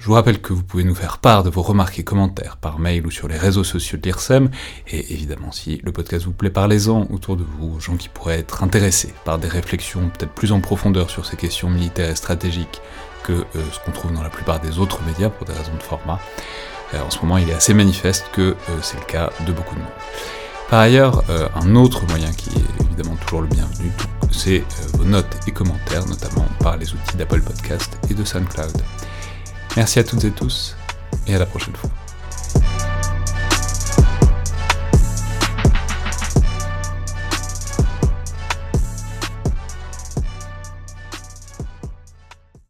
Je vous rappelle que vous pouvez nous faire part de vos remarques et commentaires par mail ou sur les réseaux sociaux de l'IRSEM, et évidemment si le podcast vous plaît, parlez-en autour de vous, gens qui pourraient être intéressés par des réflexions peut-être plus en profondeur sur ces questions militaires et stratégiques que euh, ce qu'on trouve dans la plupart des autres médias pour des raisons de format. Euh, en ce moment, il est assez manifeste que euh, c'est le cas de beaucoup de monde. Par ailleurs, un autre moyen qui est évidemment toujours le bienvenu, c'est vos notes et commentaires, notamment par les outils d'Apple Podcast et de SoundCloud. Merci à toutes et tous, et à la prochaine fois.